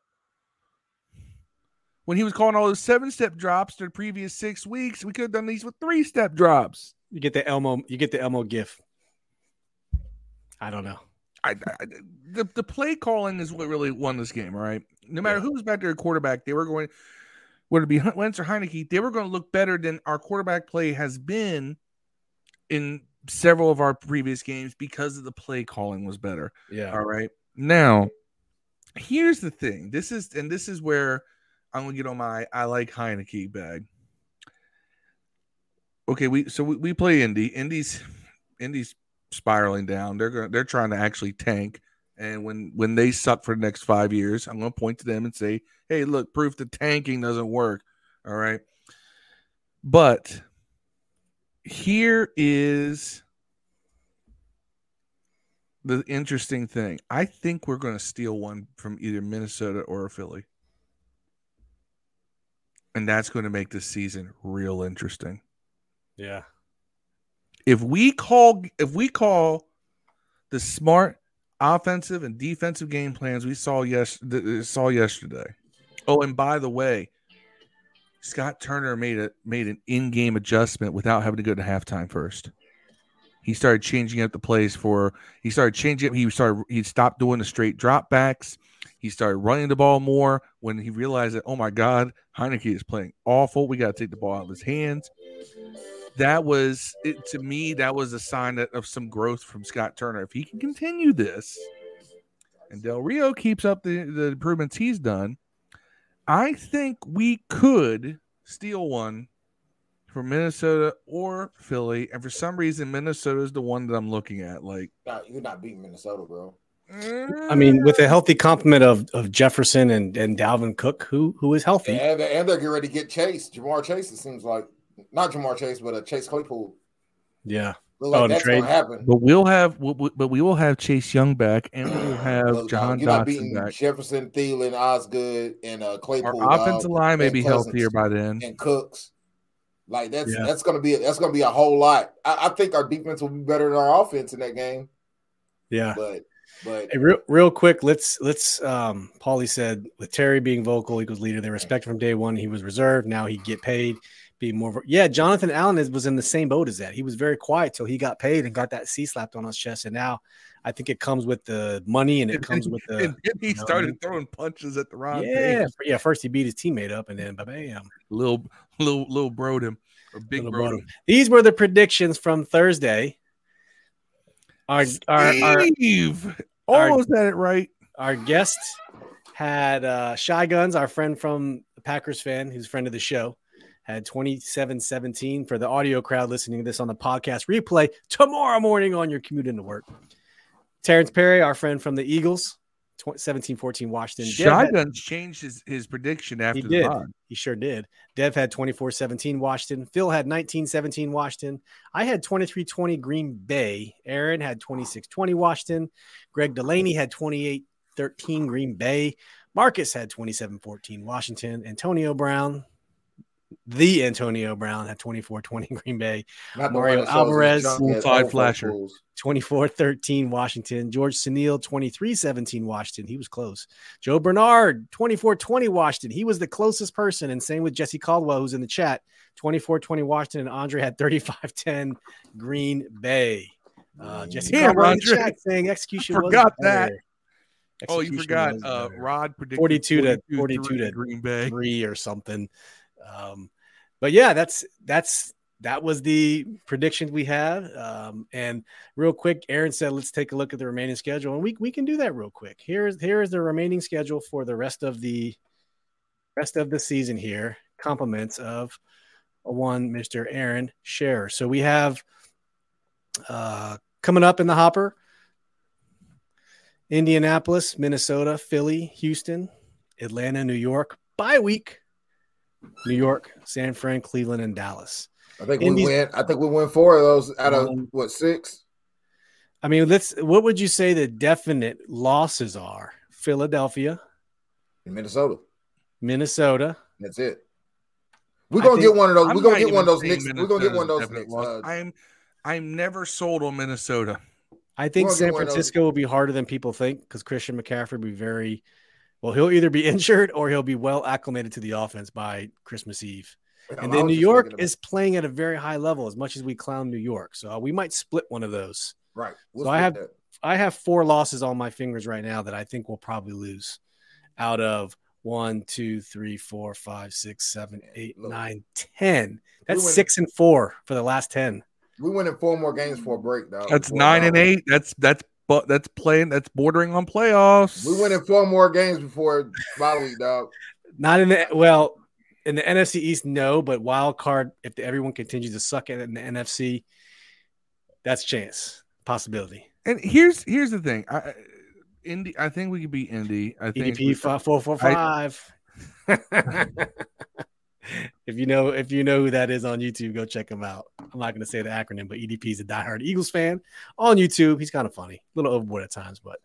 When he was calling all those seven step drops the previous six weeks, we could have done these with three step drops. You get the Elmo you get the Elmo gif. I don't know. I, I the, the play calling is what really won this game, all right? No matter Yeah. who was back there at quarterback, they were going whether it be Wentz or Heinicke, they were going to look better than our quarterback play has been in several of our previous games because of the play calling was better. Yeah. All right. Now, here's the thing. This is and this is where I'm gonna get on my I like Heinicke bag. Okay, we so we, we play Indy. Indy's Indy's spiraling down. They're going they're trying to actually tank. And when when they suck for the next five years, I'm gonna point to them and say, Hey, look, proof the tanking doesn't work. All right. But here is the interesting thing. I think we're going to steal one from either Minnesota or Philly. And that's going to make this season real interesting. Yeah. If we call if we call the smart offensive and defensive game plans we saw yes saw yesterday. Oh, and by the way, Scott Turner made a made an in-game adjustment without having to go to halftime first. He started changing up the plays for. He started changing. up- He started. He stopped doing the straight drop backs. He started running the ball more when he realized that oh my God, Heinicke is playing awful. We got to take the ball out of his hands. That was it to me. That was a sign that, of some growth from Scott Turner. If he can continue this, and Del Rio keeps up the, the improvements he's done, I think we could steal one from Minnesota or Philly. And for some reason, Minnesota is the one that I'm looking at. Like, you're not beating Minnesota, bro. I mean, with a healthy complement of, of Jefferson and, and Dalvin Cook, who who is healthy. And, they're- and they're getting ready to get Chase, Ja'Marr Chase. It seems like not Ja'Marr Chase, but a Chase Claypool. Yeah. Look Oh, that's trade? going happen. but we'll have, we- we- but we will have Chase Young back, and we will have Look, John you're not beating back. Jefferson, Thielen, Osgood, and uh, Our Claypool. offensive dog, line may be Cousins healthier by then. and Cooks. Like that's yeah. that's gonna be that's gonna be a whole lot. I, I, think our defense will be better than our offense in that game. Yeah, but but hey, real real quick, let's let's. Um, Paulie said with Terry being vocal, Eagles leader, they respect from day one. He was reserved. Now he get paid. Be more. Yeah, Jonathan Allen is, was in the same boat as that. He was very quiet till he got paid and got that C slapped on his chest, and now I think it comes with the money and it and comes with the. And he you know, started throwing punches at the Ron. Yeah, yeah. First he beat his teammate up, and then bam, little little little broed him or big broed him. These were the predictions from Thursday. Our our, Steve, our almost our, had it right. Our guest had uh, Shy Guns, our friend from Packers fan, who's a friend of the show had 27-17 for the audio crowd listening to this on the podcast replay tomorrow morning on your commute into work. Terrence Perry, our friend from the Eagles, 17-14 Washington. Shotguns changed his, his prediction after he did. He sure did. Dev had 24-17 Washington. Phil had 19-17 Washington. I had 23-20 Green Bay. Aaron had 26-20 Washington. Greg Delaney had 28-13 Green Bay. Marcus had 27-14 Washington. Antonio Brown, the Antonio Brown had 24-20 Green Bay. Mario Alvarez, five flasher. 24-13 Washington. George Sunil, 23-17 Washington. He was close. Joe Bernard, 24-20 Washington. He was the closest person. And same with Jesse Caldwell, who's in the chat. 24-20 Washington. And Andre had 35-10 Green Bay. Uh, Jesse yeah, Caldwell in the chat saying execution. I forgot that. Oh, you forgot. Uh, Rod predicted 42 to 42 to Green Bay three or something. Um, but yeah, that's that's that was the predictions we had. Um, and real quick, Aaron said, let's take a look at the remaining schedule, and we we can do that real quick. Here's here is the remaining schedule for the rest of the rest of the season here. Compliments of one Mr. Aaron Share. So we have uh, coming up in the hopper. Indianapolis, Minnesota, Philly, Houston, Atlanta, New York. Bye week. New York, San Fran, Cleveland, and Dallas. I think Indy's, we win. I think we win four of those out of um, what six. I mean, let's. What would you say the definite losses are? Philadelphia, Minnesota, Minnesota. That's it. We're gonna get one of those. I'm we're gonna get one of those. Knicks, we're gonna get one of those. Knicks, uh, I'm, I'm never sold on Minnesota. I think San Francisco will be harder than people think because Christian McCaffrey will be very well, he'll either be injured or he'll be well acclimated to the offense by Christmas Eve. And then New York is playing at a very high level as much as we clown New York. So uh, we might split one of those. Right. We'll so I have that. I have four losses on my fingers right now that I think we'll probably lose out of one, two, three, four, five, six, seven, eight, Look, nine, ten. That's six and four for the last ten. We went in four more games for a break, though. That's nine and eight. That's that's but that's playing that's bordering on playoffs. We went in four more games before bye week, dog. Not in the well in the NFC East, no, but wild card if everyone continues to suck at it in the NFC, that's chance possibility. And here's here's the thing, I, Indy, I think we could beat Indy. I think EDP five four four five. if you know if you know who that is on YouTube, go check him out. I'm not going to say the acronym, but EDP is a diehard Eagles fan on YouTube. He's kind of funny, a little overboard at times, but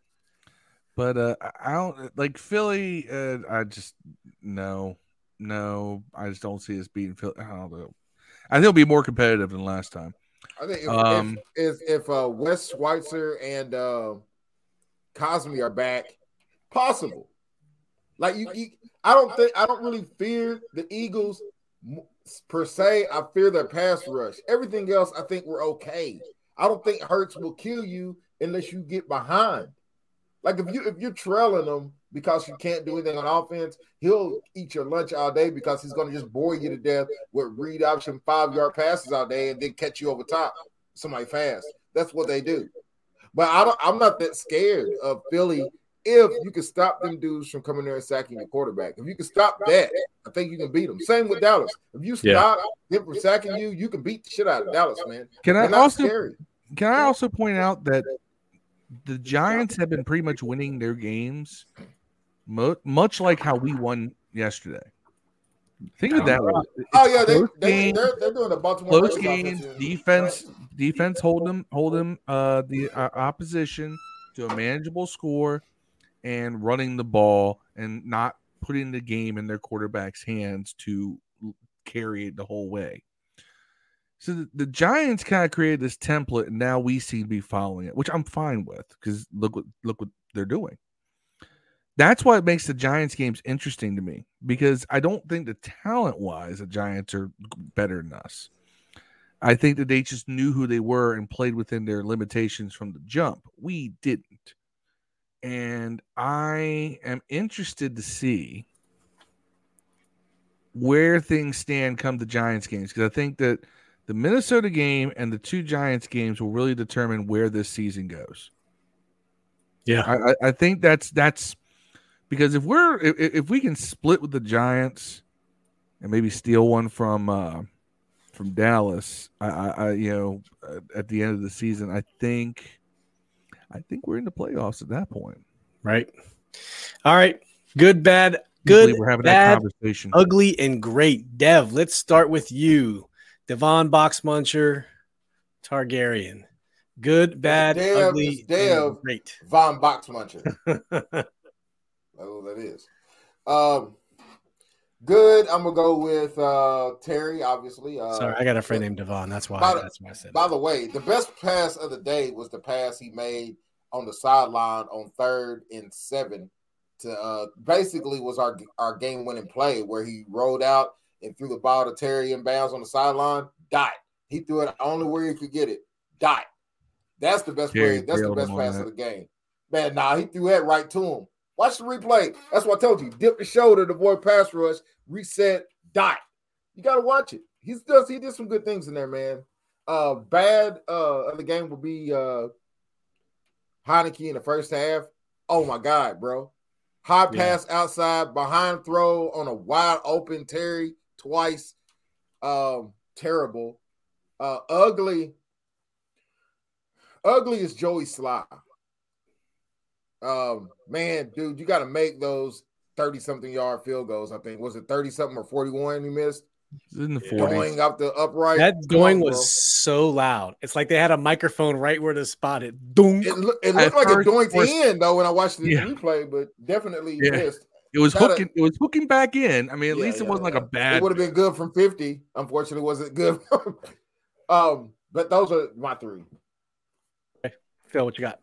but uh, I don't like Philly. Uh, I just no, no, I just don't see us beating Philly. I don't know. I think it'll be more competitive than last time. I think if um, if, if, if uh, Wes Schweitzer and uh, Cosmi are back, possible. Like you, you, I don't think I don't really fear the Eagles per se. I fear their pass rush. Everything else, I think we're okay. I don't think Hurts will kill you unless you get behind. Like if you if you're trailing them because you can't do anything on offense, he'll eat your lunch all day because he's going to just bore you to death with read option five yard passes all day and then catch you over top somebody fast. That's what they do. But I don't. I'm not that scared of Philly if you can stop them dudes from coming there and sacking your quarterback. If you can stop that, I think you can beat them. Same with Dallas. If you stop yeah. them from sacking you, you can beat the shit out of Dallas, man. Can I also scary. can I also point out that the Giants have been pretty much winning their games, much like how we won yesterday. Think of that. Oh yeah, they, they, they're, they're doing a Baltimore close games. Defense, defense, hold them, hold them. Uh, the uh, opposition to a manageable score and running the ball and not putting the game in their quarterback's hands to carry it the whole way. So the, the Giants kind of created this template, and now we seem to be following it, which I'm fine with because look what look what they're doing. That's why it makes the Giants games interesting to me because I don't think the talent wise the Giants are better than us. I think that they just knew who they were and played within their limitations from the jump. We didn't. And I am interested to see where things stand come the Giants games because I think that the Minnesota game and the two Giants games will really determine where this season goes. Yeah, I, I think that's that's because if we're if, if we can split with the Giants and maybe steal one from uh from Dallas, I, I, I you know at the end of the season, I think I think we're in the playoffs at that point. Right. All right. Good, bad, good. We're having bad, that conversation. Ugly and great. Dev, let's start with you. Devon Box Muncher, Targaryen. Good, bad, Dev, ugly, it's Dev. and great. Von Boxmuncher. That's what that is. Um, good. I'm gonna go with uh, Terry. Obviously. Uh, Sorry, I got a friend named Devon. That's why. By the- that's why I said. By the way, the best pass of the day was the pass he made on the sideline on third and seven. To uh, basically was our our game winning play where he rolled out and threw the ball to Terry in bounds on the sideline. Dot. He threw it only where he could get it. Dot. That's the best Terry play. That's the best pass that. of the game. Man, nah, he threw that right to him. Watch the replay. That's what I told you. Dip the shoulder, the boy pass rush, reset, dot. You gotta watch it. He's does he did some good things in there, man. Uh bad uh of the game will be uh Heinicke in the first half. Oh my god, bro. High Yeah. pass outside, behind throw on a wide open Terry twice. Um, terrible. Uh ugly. Ugly is Joey Slye. Um, man, dude, you got to make those 30 something yard field goals. I think was it 30 something or 41 you missed in the forties. going up the upright. that going was bro. so loud. It's like they had a microphone right where to spot it. Dunk. It, look, it looked like first- it doinked first- in though when I watched the Yeah. replay, but definitely Yeah. missed. It was Gotta- hooking. It was hooking back in. I mean, at Yeah, least it yeah, wasn't like a bad. It would have been good from 50. Unfortunately, it wasn't good. um, but those are my three. Okay. Phil, what you got?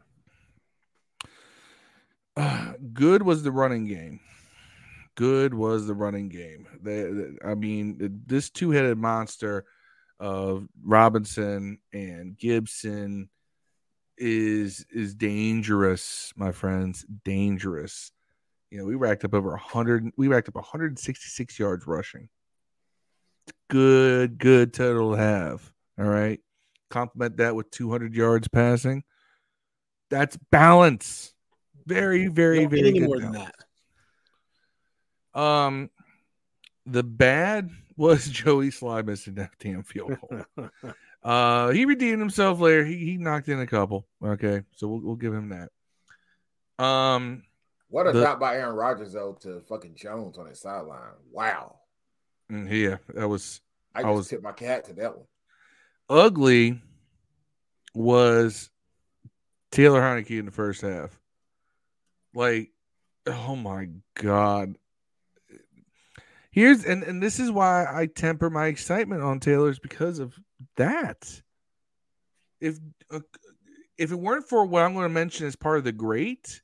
good was the running game. Good was the running game. They, they- I mean, this two-headed monster of Robinson and Gibson is is dangerous, my friends. Dangerous. You know, we racked up over 100. We racked up 166 yards rushing. Good, good total to have. All right. Complement that with 200 yards passing. That's balance. Very, very, very good more than that. Um, the bad was Joey Slye missing that damn field goal. uh, he redeemed himself later. He he knocked in a couple. Okay, so we'll we'll give him that. Um, What a The- drop by Aaron Rodgers though to fucking Jones on his sideline. Wow. mm, yeah, that was I I just was- tipped my cat to that one. ugly. Was Taylor Heinicke in the first half? Like, oh my god. Here's and and this is why I temper my excitement on Taylor's because of that. If uh, if it weren't for what I'm going to mention as part of the great,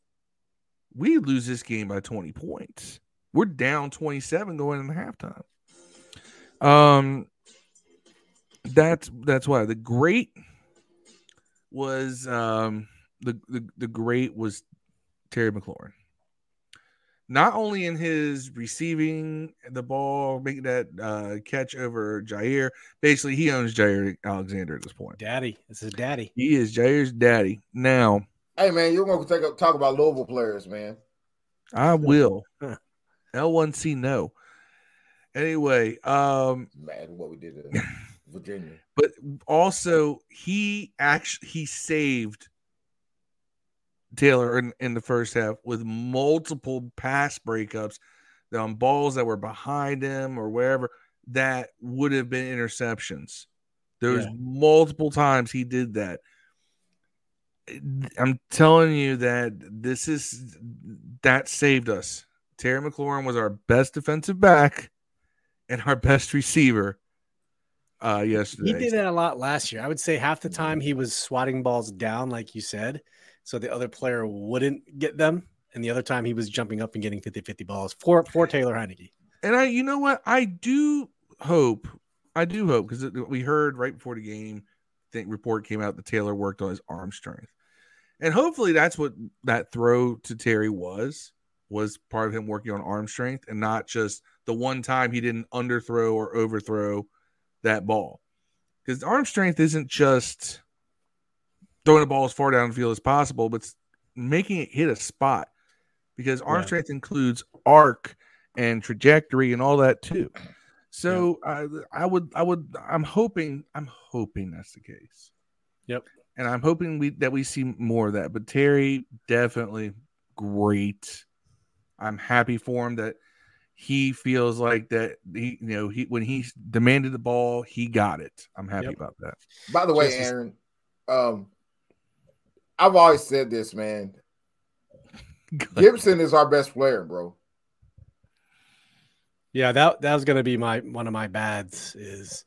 we lose this game by 20 points. We're down 27 going into halftime. Um, that's that's why the great was um the the, the great was Terry McLaurin. Not only in his receiving the ball, making that uh, catch over Jaire. Basically, he owns Jaire Alexander at this point. daddy. This is daddy. He is Jaire's daddy. Now, Hey man, you're gonna take a, talk about Louisville players, man. I will. L1C no. Anyway, um, Mad at what we did in Virginia. but also he actually he saved Taylor in, in the first half with multiple pass breakups on balls that were behind him or wherever that would have been interceptions. There was Yeah. multiple times he did that. I'm telling you that this is that saved us. Terry McLaurin was our best defensive back and our best receiver. uh, yesterday. He did that a lot last year. I would say half the time he was swatting balls down, like you said, so the other player wouldn't get them. And the other time he was jumping up and getting 50 50 balls for, for Taylor Heinicke. And I, you know what? I do hope, I do hope because we heard right before the game, think report came out that Taylor worked on his arm strength, and hopefully that's what that throw to Terry was was part of him working on arm strength and not just the one time he didn't underthrow or overthrow that ball. Because arm strength isn't just throwing the ball as far down the field as possible, but making it hit a spot. Because arm yeah. strength includes arc and trajectory and all that too. So yeah. I, I would, I would, I'm hoping, I'm hoping that's the case. Yep. And I'm hoping we that we see more of that. But Terry definitely great. I'm happy for him that he feels like that he you know he when he demanded the ball he got it i'm happy yep. about that by the way Just aaron um i've always said this man gibson is our best player bro yeah that that was gonna be my one of my bads is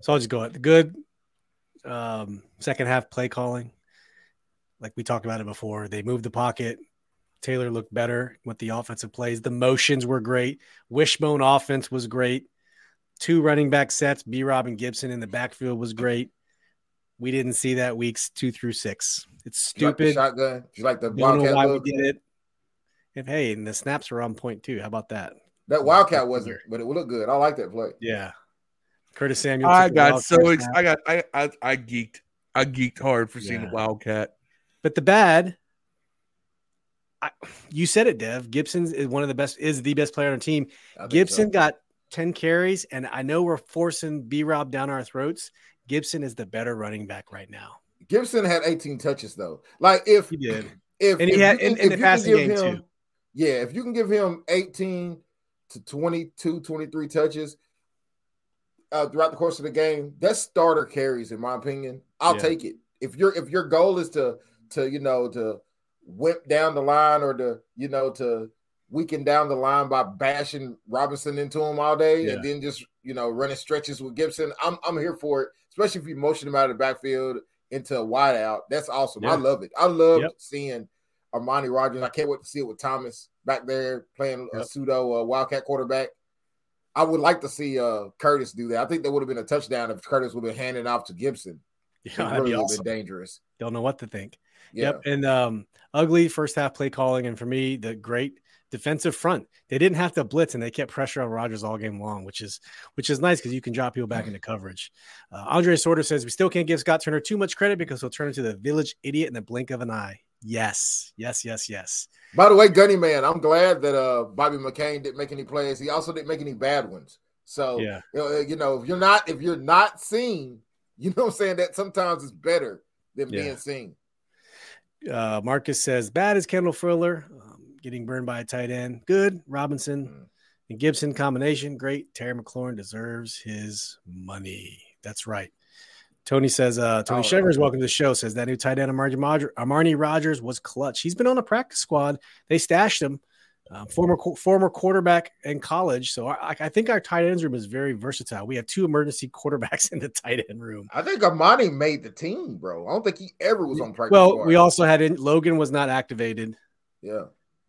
so i'll just go at the good um second half play calling like we talked about it before they moved the pocket Taylor looked better with the offensive plays. The motions were great. Wishbone offense was great. Two running back sets, B. Rob and Gibson in the backfield was great. We didn't see that weeks two through six. It's stupid. You like shotgun. You like the Don't know why look? we did it. If hey, and the snaps were on point too. How about that? That Wildcat wasn't, but it would look good. I like that play. Yeah. Curtis Samuel. I got so ex- I got I, I I geeked. I geeked hard for seeing the Wildcat. But the bad I, you said it, Dev. Gibson is one of the best, is the best player on the team. Gibson so. got 10 carries, and I know we're forcing B Rob down our throats. Gibson is the better running back right now. Gibson had 18 touches, though. Like, if he did, if, and he if had in, in the passing game, him, too. Yeah, if you can give him 18 to 22, 23 touches uh, throughout the course of the game, that's starter carries, in my opinion. I'll yeah. take it. If your if your goal is to to you know to whip down the line or to, you know, to weaken down the line by bashing Robinson into him all day yeah. and then just, you know, running stretches with Gibson. I'm I'm here for it, especially if you motion him out of the backfield into a wide out. That's awesome. Yeah. I love it. I love yep. seeing Armani Rogers. I can't wait to see it with Thomas back there playing yep. a pseudo uh, Wildcat quarterback. I would like to see uh, Curtis do that. I think that would have been a touchdown if Curtis would have been handing off to Gibson. Yeah, it really would have been dangerous. Don't know what to think. Yeah. Yep. And um, ugly first half play calling. And for me, the great defensive front. They didn't have to blitz and they kept pressure on Rodgers all game long, which is which is nice because you can drop people back into coverage. Uh, Andre Sorter says we still can't give Scott Turner too much credit because he'll turn into the village idiot in the blink of an eye. Yes, yes, yes, yes. By the way, Gunny man, I'm glad that uh Bobby McCain didn't make any plays. He also didn't make any bad ones. So yeah, you know, if you're not if you're not seen, you know what I'm saying that sometimes it's better than yeah. being seen. Uh, Marcus says, bad as Kendall Fuller, getting burned by a tight end. Good. Robinson mm. and Gibson combination. Great. Terry McLaurin deserves his money. That's right. Tony says, uh, Tony oh, Shevers, welcome to the show. Says that new tight end, Armani Rogers, was clutch. He's been on the practice squad. They stashed him uh, former former quarterback in college. So I, I, think our tight ends room is very versatile. We have two emergency quarterbacks in the tight end room. I think Armani made the team, bro. I don't think he ever was on practice. Well, squad. we also had in, Logan was not activated. Yeah.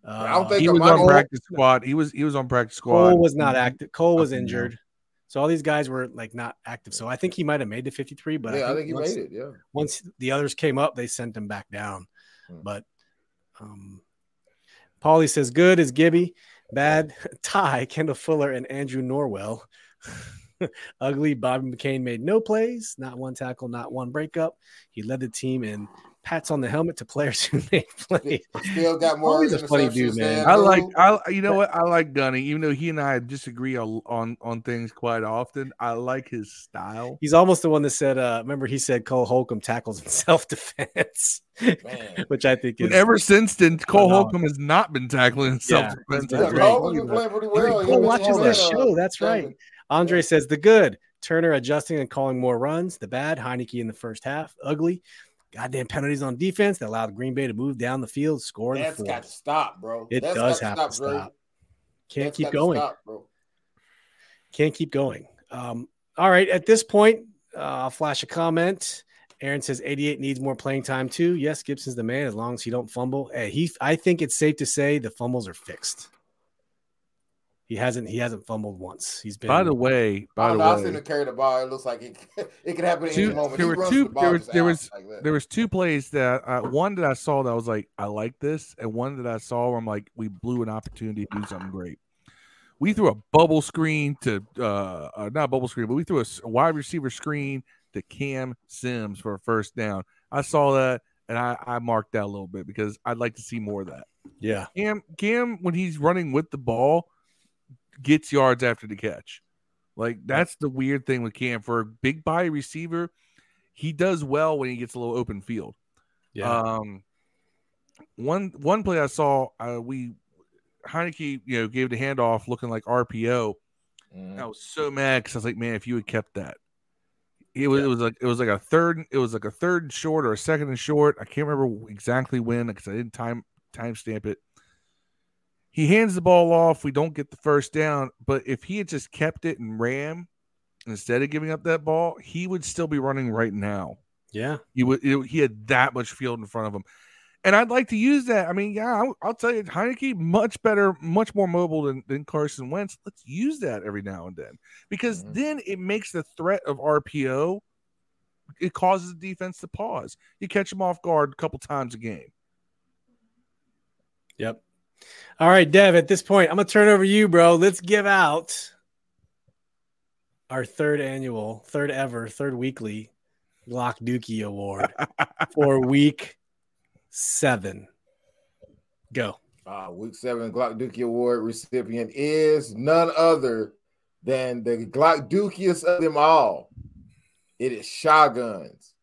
Uh, I don't think he was on practice squad. He was he was on practice squad. Cole was not active. Cole was injured. So all these guys were like not active. So I think he might have made the 53, but yeah, I think, I think he once, made it. Yeah. Once the others came up, they sent him back down. Hmm. But um Paulie says good is Gibby. Bad Ty, Kendall Fuller, and Andrew Norwell. Ugly Bobby McCain made no plays, not one tackle, not one breakup. He led the team in pats on the helmet to players who made plays. Still got more. He's a funny dude, man. I like. I you know what? I like Gunny, even though he and I disagree on on, on things quite often. I like his style. He's almost the one that said. uh Remember, he said Cole Holcomb tackles in self defense, which I think is. But ever since then, Cole Holcomb has not been tackling in self defense. Yeah, Cole been playing pretty well. Cole watches this show. That's right. Andre says the good. Turner adjusting and calling more runs. The bad. Heinicke in the first half. Ugly goddamn penalties on defense that allowed Green Bay to move down the field, score. That's got to stop, bro. It That's does have to stop. To stop. Can't keep going. Can't keep going. Um, all right. At this point, uh, I'll flash a comment. Aaron says 88 needs more playing time too. Yes, Gibson's the man as long as he don't fumble. Hey, he I think it's safe to say the fumbles are fixed. He hasn't he hasn't fumbled once. He's been By the way, by the don't know. I seen way, him carry the ball. It looks like it, it could happen at Two- any moment. there He were two- the there was- there was- like there was two plays that uh, one that I saw that I was like, I like this, and one that I saw where I'm like, we blew an opportunity to do something great. We threw a bubble screen to uh, uh not a bubble screen, but we threw a wide receiver screen to Cam Sims for a first down. I saw that and I, I marked that a little bit because I'd like to see more of that. yeah. Cam Cam when he's running with the ball gets yards after the catch. Like that's the weird thing with Cam for a big body receiver. He does well when he gets a little open field. Yeah. Um, one one play I saw, uh, we Heinicke, you know, gave the handoff looking like RPO. Mhm. I was so mad because I was like, man, if you had kept that, it was Yeah. it was like it was like a third, it was like a third and short or a second and short. I can't remember exactly when because I didn't time timestamp it. He hands the ball off. We don't get the first down, but if he had just kept it and ran instead of giving up that ball, he would still be running right now. yeah. He would. it- he had that much field in front of him, and I'd like to use that. I mean, yeah, I'll, I'll tell you, Heinicke much better, much more mobile than, than Carson Wentz. Let's use that every now and then because Mhm. then it makes the threat of RPO. It causes the defense to pause. You catch them off guard a couple times a game. Yep. All right, Dev, at this point, I'm going to turn over to you, bro. Let's give out our third annual, third ever, third weekly Glock Dookie Award for week seven. Go. Uh, week seven Glock Dookie Award recipient is none other than the Glock Dookiest of them all. It is Shotguns.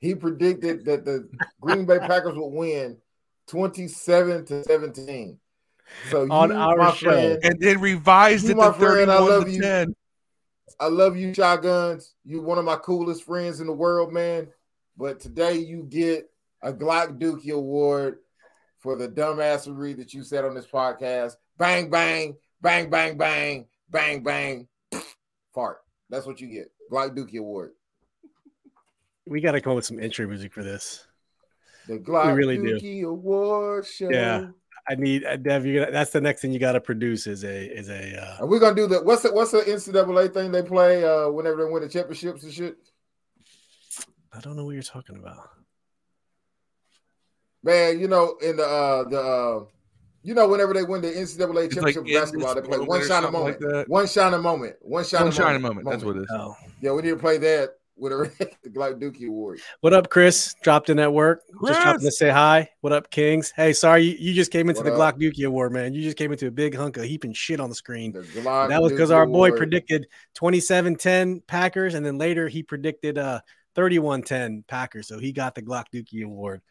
He predicted that the Green Bay Packers would win 27 to 17. So On you, our my show. friend, And then revised You, it my to friend, I 31 love to you. 10. I love you, Shotguns. You're one of my coolest friends in the world, man. But today you get a Glock Dookie Award for the dumbassery that you said on this podcast. Bang, bang, bang, bang, bang, bang, bang, fart. That's what you get. Glock Dookie Award. We got to come up with some intro music for this. The Glock really do. Dookie Award show. Yeah. I need uh, Dev. You got that's the next thing you got to produce is a is a uh, And we're gonna do the what's the what's the NCAA thing they play uh whenever they win the championships and shit? I don't know what you're talking about. Man, you know, in the uh the uh you know, whenever they win the NCAA It's championship in basketball, they play one or shining something like moment. one shining moment. One shining One shining moment. moment. That's what it is. Oh. Yeah, we need to play that with the Glock Dookie Award. What up, Chris? Dropped in at work. Just dropping to say hi. What up, Kings? Hey, sorry you, you just came into What the up? Glock Dookie Award, man. You just came into a big hunk of heaping shit on the screen. The Glock that was because our boy Award. predicted 27-10 Packers, and then later he predicted uh 31-10 Packers. So he got the Glock Dookie Award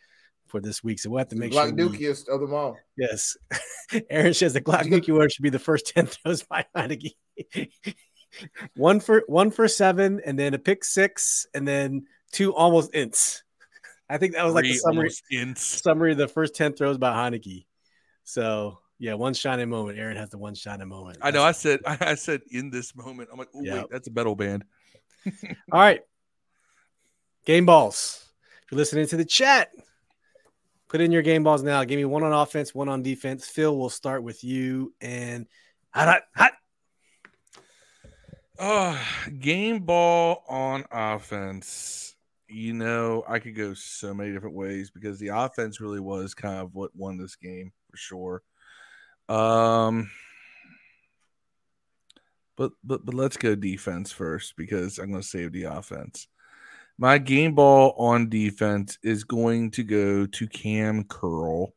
for this week. So we'll have to the make Glock sure. we- Dookiest of them all. yes. Aaron says the Glock You Dookie Award should be the first 10 throws by Heinicke. One for one for seven, and then a pick six, and then two almost ints. I think that was like the summary ints. summary of the first 10 throws by Heinicke. So yeah, one shining moment. Aaron has the one shining moment. I know. I said. I said in this moment. I'm like, oh Yeah. wait, that's a metal band. All right. Game balls. If you're listening to the chat, put in your game balls now. Give me one on offense, one on defense. Phil, we'll start with you. And hot, hot, hot. Oh, game ball on offense. You know, I could go so many different ways because the offense really was kind of what won this game for sure. Um, but but but let's go defense first because I'm going to save the offense. My game ball on defense is going to go to Kam Curl.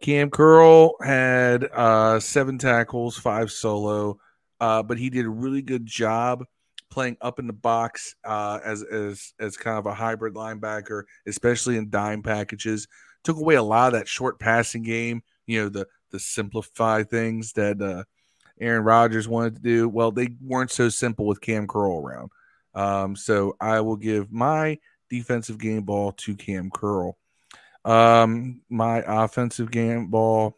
Kam Curl had uh, seven tackles, five solo, uh, but he did a really good job playing up in the box uh, as as as kind of a hybrid linebacker, especially in dime packages. Took away a lot of that short passing game. You know the the simplify things that uh, Aaron Rodgers wanted to do. Well, they weren't so simple with Kam Curl around. Um, so I will give my defensive game ball to Kam Curl. Um, my offensive game ball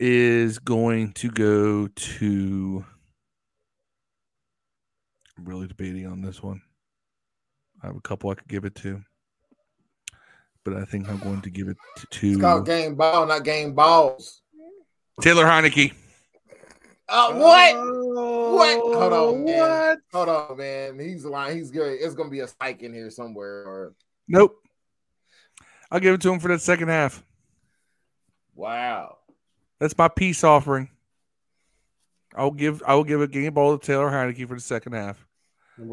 is going to go to I'm really debating on this one. I have a couple I could give it to, but I think I'm going to give it to, It's called game ball, not game balls. Taylor Heinicke. Uh, what? Oh, What? Hold on, man. What? Hold on, man. He's lying. He's good. It's gonna be a spike in here somewhere. Or Nope. I'll give it to him for that second half. wow. That's my peace offering. I'll give I will give a game ball to Taylor Heinicke for the second half.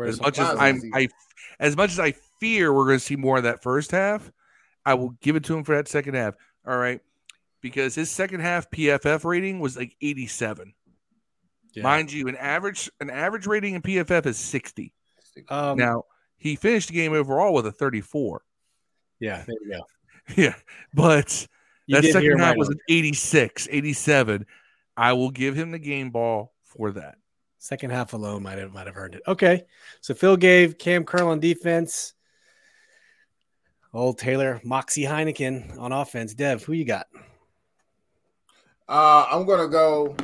As much as I'm. I as much as I fear we're going to see more of that first half, I will give it to him for that second half. All right, because his second half PFF rating was like 87. Yeah. Mind you, an average an average rating in PFF is 60. Um, now he finished the game overall with a 34. yeah, there you go. Yeah, but You that second half was an 86, 87. I will give him the game ball for that. second half alone might have might have earned it. Okay, so Phil gave Kam Curl on defense. Old Taylor Moxie Heineken on offense. Dev, who you got? Uh, I'm gonna go.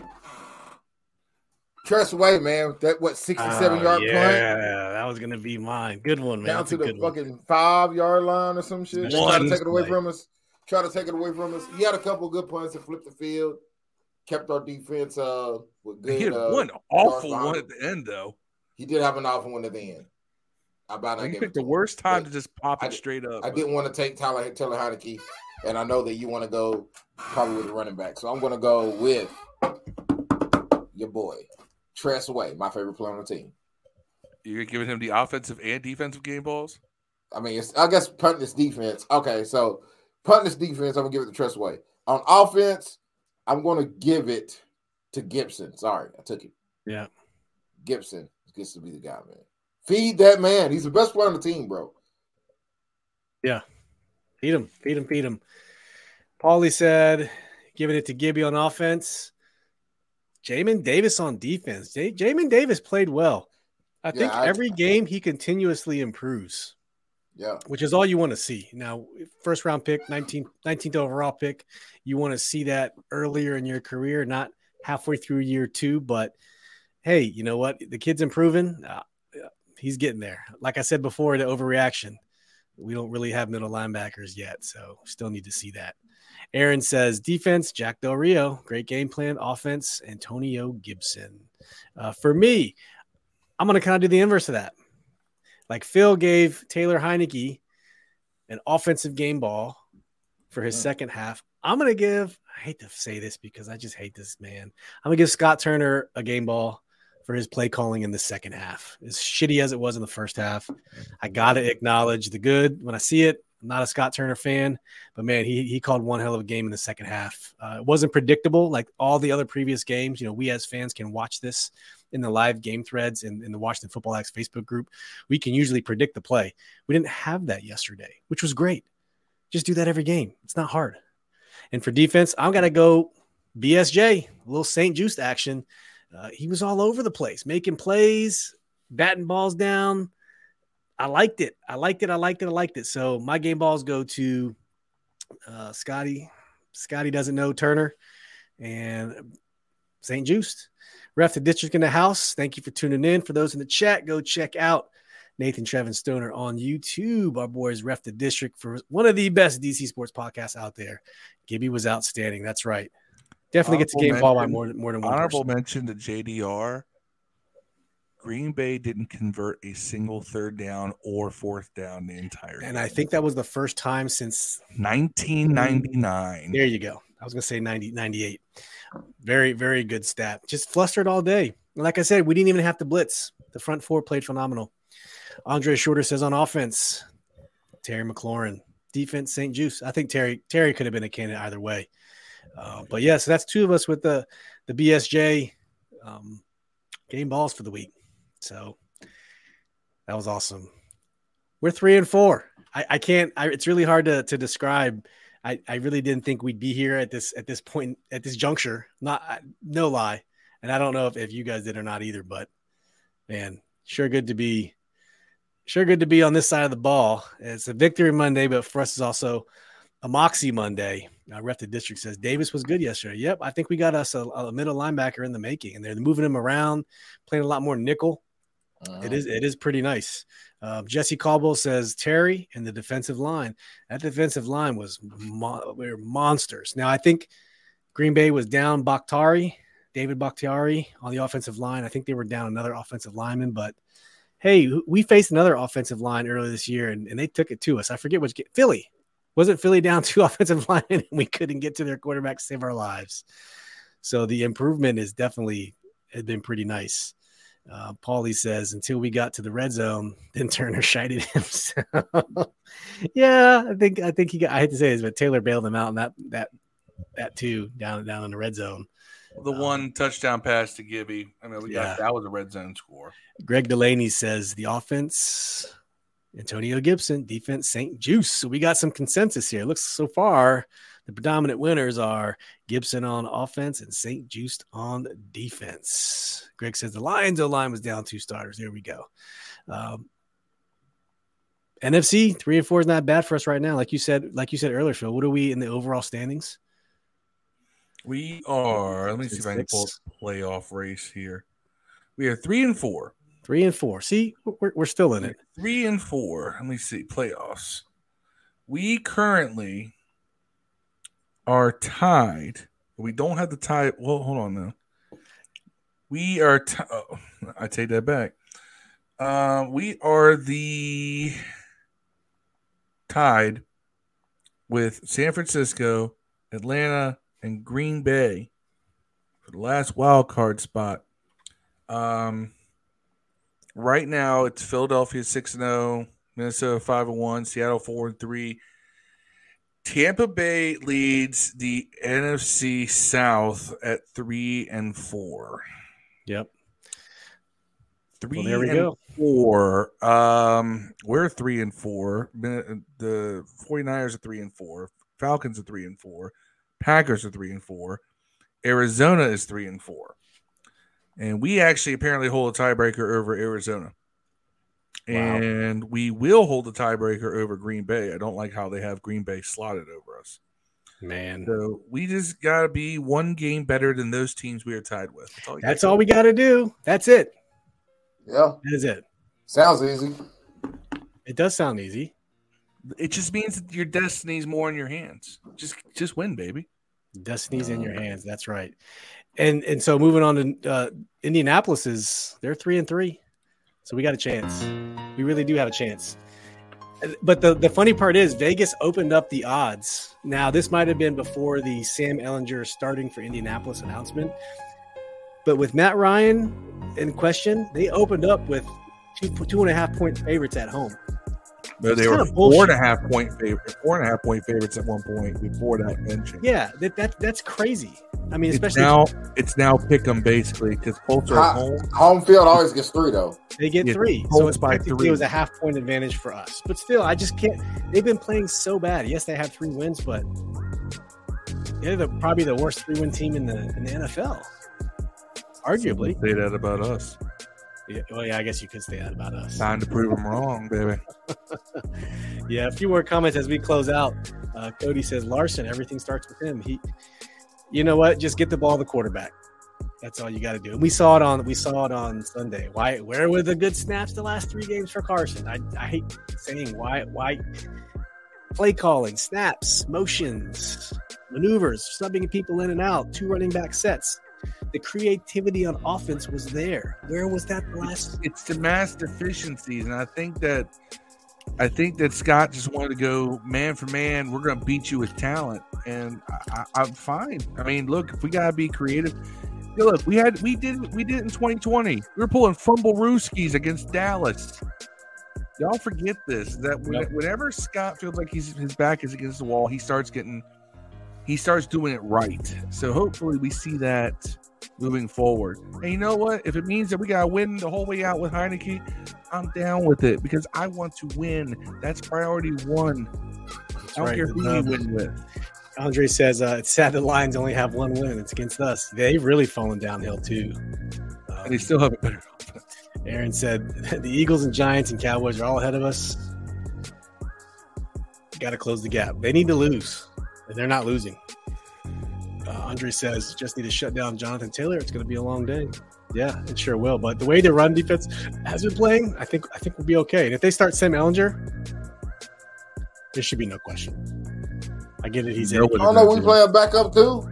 Tress Way, man. That what 67 Oh, yard yeah, punt that was gonna be mine. Good one, man. down That's to a the good one. fucking five yard line or some shit. They Try One to take it away play. from us. Try to take it away from us. He had a couple good punts and flipped the field. Kept our defense uh with good. he had uh, one awful one at the end, though. He did have an awful one at the end. I about not He picked the worst time to just pop I it straight up. I didn't want to take Tyler Taylor Heinicke, and I know that you want to go probably with the running back. So I'm going to go with your boy, Tress Way, my favorite player on the team. You're giving him the offensive and defensive game balls. I mean, it's, I guess punting this defense. Okay, so this defense, I'm gonna give it to Tress Way. On offense, I'm gonna give it to Gibson. Sorry, I took it. Yeah. Gibson gets to be the guy, man. Feed that man. He's the best player on the team, bro. Yeah. Feed him, feed him, feed him. Paulie said, giving it to Gibby on offense. Jamin Davis on defense. J- Jamin Davis played well. I Yeah, think I- every game he continuously improves, Yeah. which is all you want to see. Now, first round pick, 19, 19th overall pick, you want to see that earlier in your career, not halfway through year two. But hey, you know what? The kid's improving. Uh, he's getting there. Like I said before, the overreaction. We don't really have middle linebackers yet, so still need to see that. Aaron says defense, Jack Del Rio, great game plan. Offense, Antonio Gibson. Uh, for me, I'm going to kind of do the inverse of that. Like Phil gave Taylor Heinicke an offensive game ball for his Mm. second half. I'm going to give, I hate to say this because I just hate this man. I'm going to give Scott Turner a game ball for his play calling in the second half. As shitty as it was in the first half, I got to acknowledge the good when I see it. I'm not a Scott Turner fan, but man, he he called one hell of a game in the second half. Uh, it wasn't predictable like all the other previous games. You know, we as fans can watch this in the live game threads in, in the Washington Football X Facebook group. We can usually predict the play. We didn't have that yesterday, which was great. Just do that every game. It's not hard. And for defense, I'm gonna go BSJ, a little St-Juste action. Uh, he was all over the place, making plays, batting balls down. I liked it. I liked it. I liked it. I liked it. So my game balls go to uh, Scotty. Scotty doesn't know Turner and St. Juiced. Ref the district in the house. Thank you for tuning in. For those in the chat, go check out Nathan Trevin Stoner on YouTube. Our boys Ref the District for one of the best DC sports podcasts out there. Gibby was outstanding. That's right. Definitely gets a game ball by more than more than one Honorable person. mention to JDR. Green Bay didn't convert a single third down or fourth down the entire And game. I think that was the first time since 1999. There you go. I was going to say 90, 98. Very, very good stat. Just flustered all day. Like I said, we didn't even have to blitz. The front four played phenomenal. Andre Shorter says on offense, Terry McLaurin. Defense, St-Juste. I think Terry Terry could have been a candidate either way. Uh, but yeah, so that's two of us with the the BSJ um, game balls for the week. So that was awesome. We're three and four. I, I can't. I, it's really hard to to describe I, I really didn't think we'd be here at this at this point at this juncture. Not no lie, and I don't know if, if you guys did or not either. But man, sure good to be sure good to be on this side of the ball. It's a victory Monday, but for us it's also a moxie Monday. Uh, Ref the district says Davis was good yesterday. Yep, I think we got us a, a middle linebacker in the making, and they're moving him around, playing a lot more nickel. Uh-huh. It is it is pretty nice. Uh, Jesse Caldwell says Terry and the defensive line. That defensive line was we were monsters. Now I think Green Bay was down Bakhtiari, David Bakhtiari on the offensive line. I think they were down another offensive lineman, but hey, we faced another offensive line earlier this year and, and they took it to us. I forget which Philly. Wasn't Philly down two offensive line and we couldn't get to their quarterback save our lives. So the improvement is definitely had been pretty nice. Uh, Paulie says until we got to the red zone, then Turner shited him. So, yeah, I think I think he got. I hate to say this, but Taylor bailed him out, and that that that too down down in the red zone. The Um, one touchdown pass to Gibby. I mean, we Yeah. got that was a red zone score. Greg Delaney says the offense, Antonio Gibson, defense, St-Juste. So we got some consensus here. Looks so far, the predominant winners are Gibson on offense and St-Juste on defense. Greg says the Lions O line was down two starters. There we go. Um, NFC three and four is not bad for us right now. Like you said, like you said earlier, Phil. What are we in the overall standings? We are. Let me see if I can pull the playoff race here. We are three and four. Three and four. See, we're, we're still in it. Three and four. Let me see playoffs. We currently are tied. We don't have the tie. Well, hold on now. We are. T- oh, I take that back. Uh, we are the tied with San Francisco, Atlanta, and Green Bay for the last wild card spot. Um, right now it's Philadelphia six and zero, Minnesota five and one, Seattle four and three. Tampa Bay leads the NFC South at three and four. Yep. Three Well, there we and go. four. Um, we're three and four. The 49ers are three and four. Falcons are three and four. Packers are three and four. Arizona is three and four. And we actually apparently hold a tiebreaker over Arizona. Wow. And we will hold the tiebreaker over Green Bay. I don't like how they have Green Bay slotted over us. Man. So we just got to be one game better than those teams we are tied with. That's all, you That's all we got to do. That's it. Yeah, That is it. sounds easy. It does sound easy. It just means that your destiny's more in your hands. Just just win, baby. Destiny's in your hands. That's right. And and so moving on to uh, Indianapolis is they're three and three, so we got a chance. We really do have a chance. But the the funny part is Vegas opened up the odds. Now this might have been before the Sam Ehlinger starting for Indianapolis announcement, but with Matt Ryan in question, they opened up with two two and a half point favorites at home. But they were kinda four bullshit. and a half point favorite, four and a half point favorites at one point before that mention. Yeah, that, that that's crazy. I mean, it's especially now it's now pick 'em basically because Colts are home. Home field always gets three though. They get Yeah, three. So it's by three. it was a half point advantage for us. But still, I just can't. They've been playing so bad. Yes, they have three wins, but they're the, probably the worst three win team in the in the NFL. Arguably. Say that about us. Yeah, well, yeah, I guess you could say that about us. Time to prove them wrong, baby. Yeah, a few more comments as we close out. Uh, Cody says Larsen, everything starts with him. He, you know what? Just get the ball to the quarterback. That's all you got to do. And we saw it on we saw it on Sunday. Why? Where were the good snaps the last three games for Carson? I, I hate saying why why play calling, snaps, motions, maneuvers, subbing people in and out, two running back sets. The creativity on offense was there. Where was that the last? It's the mass deficiencies, and I think that I think that Scott just wanted to go man for man. We're going to beat you with talent, and I, I, I'm fine. I mean, look, if we got to be creative. Yeah, look, we had we did we did it in 2020. We were pulling fumble rooskies against Dallas. Y'all forget this that when, Yep. whenever Scott feels like he's his back is against the wall, he starts getting he starts doing it right. So hopefully we see that moving forward. And you know what? If it means that we gotta win the whole way out with Heinicke, I'm down with it because I want to win. That's priority one. I don't right, care who you win with. Andre says uh, it's sad the Lions only have one win. It's against us. They've really fallen downhill too. Um, And they still have a better offense. Aaron said the Eagles and Giants and Cowboys are all ahead of us. Got to close the gap. They need to lose, they're not losing. Uh, Andre says just need to shut down Jonathan Taylor. It's going to be a long day. Yeah, it sure will. But the way the run defense has been playing, I think I think we'll be okay. And if they start Sam Ehlinger, there should be no question. I get it. He's in. I don't know. We play a backup too.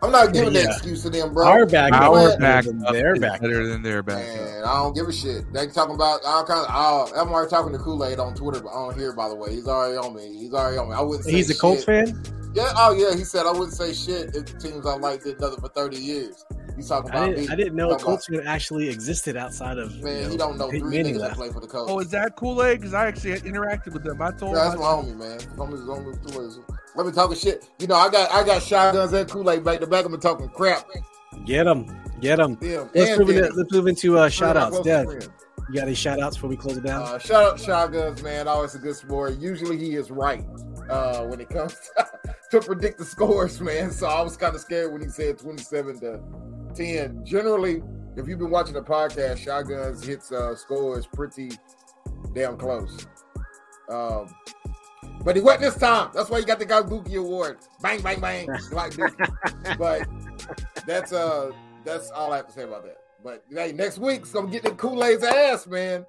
I'm not giving yeah. that excuse to them, bro. Our back, our back, their back, better than their back. Man, I don't give a shit. They talking about all kinds. Of, I'm already talking to Kool Aid on Twitter but on here. By the way, he's already on me. He's already on me. I wouldn't. He's a Colts fan. Yeah. Oh yeah. He said I wouldn't say shit if the teams I like did nothing for 30 years. He's talking about. I didn't, I didn't know Colts fan actually existed outside of. Man, you know, he don't know three niggas that play for the Colts. Oh, is that Kool Aid? Because I actually interacted with them. I told. Yeah, that's my homie, man. Homie's homie Kool Aid. Let me talking shit. You know, I got I got shotguns and Kool Aid back to back. I'm talking crap. Get them, get them. let's, move into, let's move into uh, shout outs. Dev, you got any shout outs before we close it down? Uh, shout out shotguns, man. Always a good sport. Usually he is right uh, when it comes to, to predict the scores, man. So I was kind of scared when he said 27 to 10. Generally, if you've been watching the podcast, shotguns hits uh, scores pretty damn close. Um, but he went this time. That's why he got the Buki Award. Bang, bang, bang. like but that's uh that's all I have to say about that. But hey, next week's gonna get the Kool-Aid's ass, man.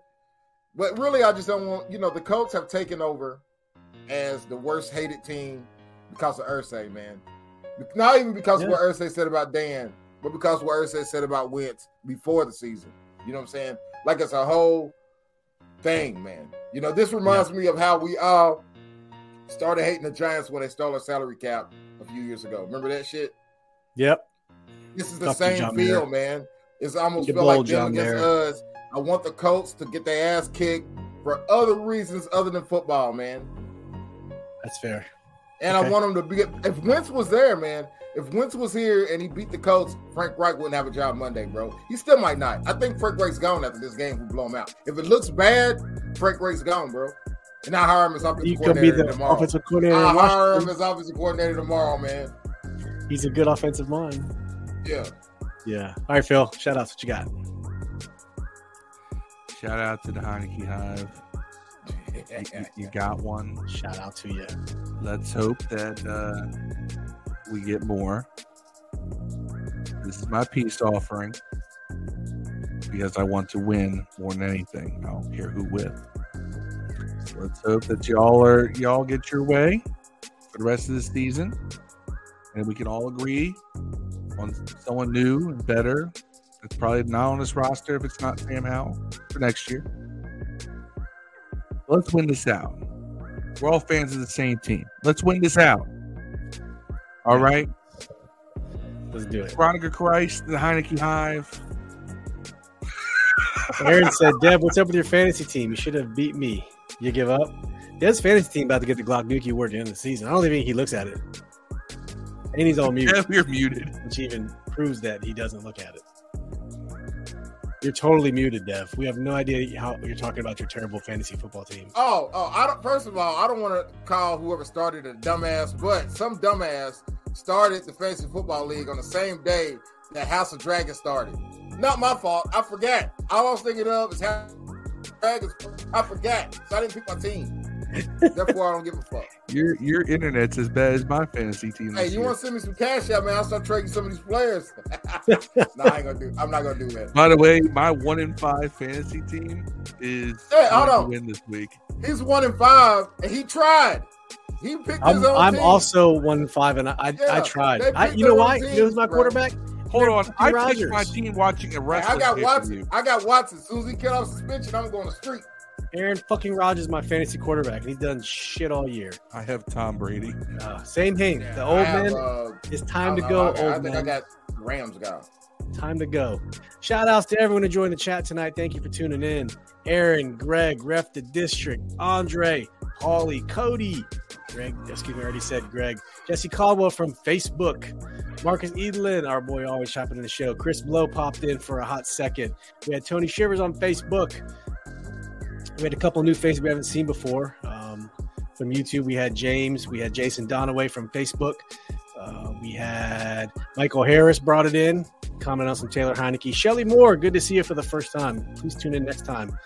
But really, I just don't want, you know, the Colts have taken over as the worst hated team because of Irsay, man. Not even because yeah. of what Irsay said about Dan, but because what Irsay said about Wentz before the season. You know what I'm saying? Like it's a whole thing, man. You know, this reminds yeah. me of how we all started hating the Giants when they stole a salary cap a few years ago. Remember that shit? Yep. This is the same feel, man. It's almost feel like them against us. I want the Colts to get their ass kicked for other reasons other than football, man. That's fair. And okay. I want him to be. If Wentz was there, man, if Wentz was here and he beat the Colts, Frank Reich wouldn't have a job Monday, bro. He still might not. I think Frank Reich's gone after this game. We blow him out. If it looks bad, Frank Reich's gone, bro. And I hire him as offensive coordinator tomorrow. Offensive coordinator I hire him as offensive coordinator tomorrow, man. He's a good offensive mind. Yeah. Yeah. All right, Phil. Shout out. What you got? Shout out to the Heinicke Hive. You, you, got one. Shout out to you. Let's hope that uh, we get more. This is my peace offering because I want to win more than anything. I don't care who with. So let's hope that y'all are y'all get your way for the rest of the season, and we can all agree on someone new and better. It's probably not on this roster if it's not Sam Howell for next year. Let's win this out. We're all fans of the same team. Let's win this out. All right. Let's do it. Veronica Christ, the Heinicke Hive. Aaron said, Deb, what's up with your fantasy team? You should have beat me. You give up? Deb's fantasy team about to get the Glock Nuki award at the end of the season. I don't even think he looks at it. And he's on mute. Yeah, we're muted. Which even proves that he doesn't look at it. You're totally muted, Dev. We have no idea how you're talking about your terrible fantasy football team. Oh, oh! I don't. First of all, I don't want to call whoever started a dumbass, but some dumbass started the fantasy football league on the same day that House of Dragons started. Not my fault. I forgot. All I was thinking of is House of Dragons. I forgot, so I didn't pick my team. Therefore, I don't give a fuck. Your your internet's as bad as my fantasy team. Hey, you want to send me some cash out, man? I'll start trading some of these players. no, I ain't gonna do. I'm not gonna do that. By the way, my one in five fantasy team is hey, hold on. win this week. He's one in five, and he tried. He picked I'm, his own. I'm team. also one in five, and I yeah, I tried. I, you know why? you know who's my quarterback? Hold on, I Rodgers. picked my team watching a wrestling. I got Watson. I got Watson. As soon as he get off suspension, I'm going to the street. Aaron fucking Rodgers is my fantasy quarterback. and He's done shit all year. I have Tom Brady. Uh, same thing. Yeah, the old have, man. Uh, it's time to go. I, old I think man. I got Rams guy. Time to go. Shout outs to everyone who joined the chat tonight. Thank you for tuning in. Aaron, Greg, Ref the District, Andre, Holly, Cody, Greg, excuse me, I already said Greg, Jesse Caldwell from Facebook, Marcus Edelin, our boy always chopping in the show. Chris Blow popped in for a hot second. We had Tony Shivers on Facebook. We had a couple new faces we haven't seen before. Um, from YouTube, we had James, we had Jason Donaway from Facebook. Uh, we had Michael Harris brought it in, comment on some Taylor Heinicke. Shelly Moore, good to see you for the first time. Please tune in next time.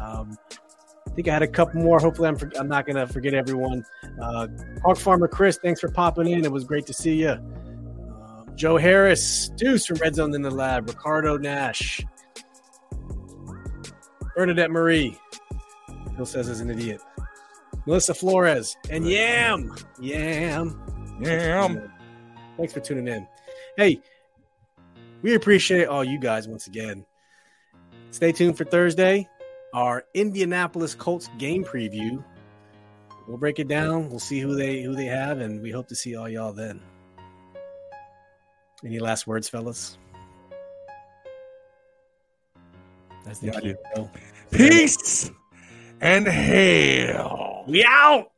Um, I think I had a couple more. Hopefully, I'm, for, I'm not going to forget everyone. Uh, Farmer Chris, thanks for popping in. It was great to see you. Um, Joe Harris, Deuce from Red Zone in the Lab, Ricardo Nash, Bernadette Marie. Phil says is an idiot. Melissa Flores and Yam. Yam. Yam. Thanks for tuning in. Hey, we appreciate all you guys once again. Stay tuned for Thursday, our Indianapolis Colts game preview. We'll break it down. We'll see who they who they have, and we hope to see all y'all then. Any last words, fellas? That's the Yeah, key. Peace and hail. We out.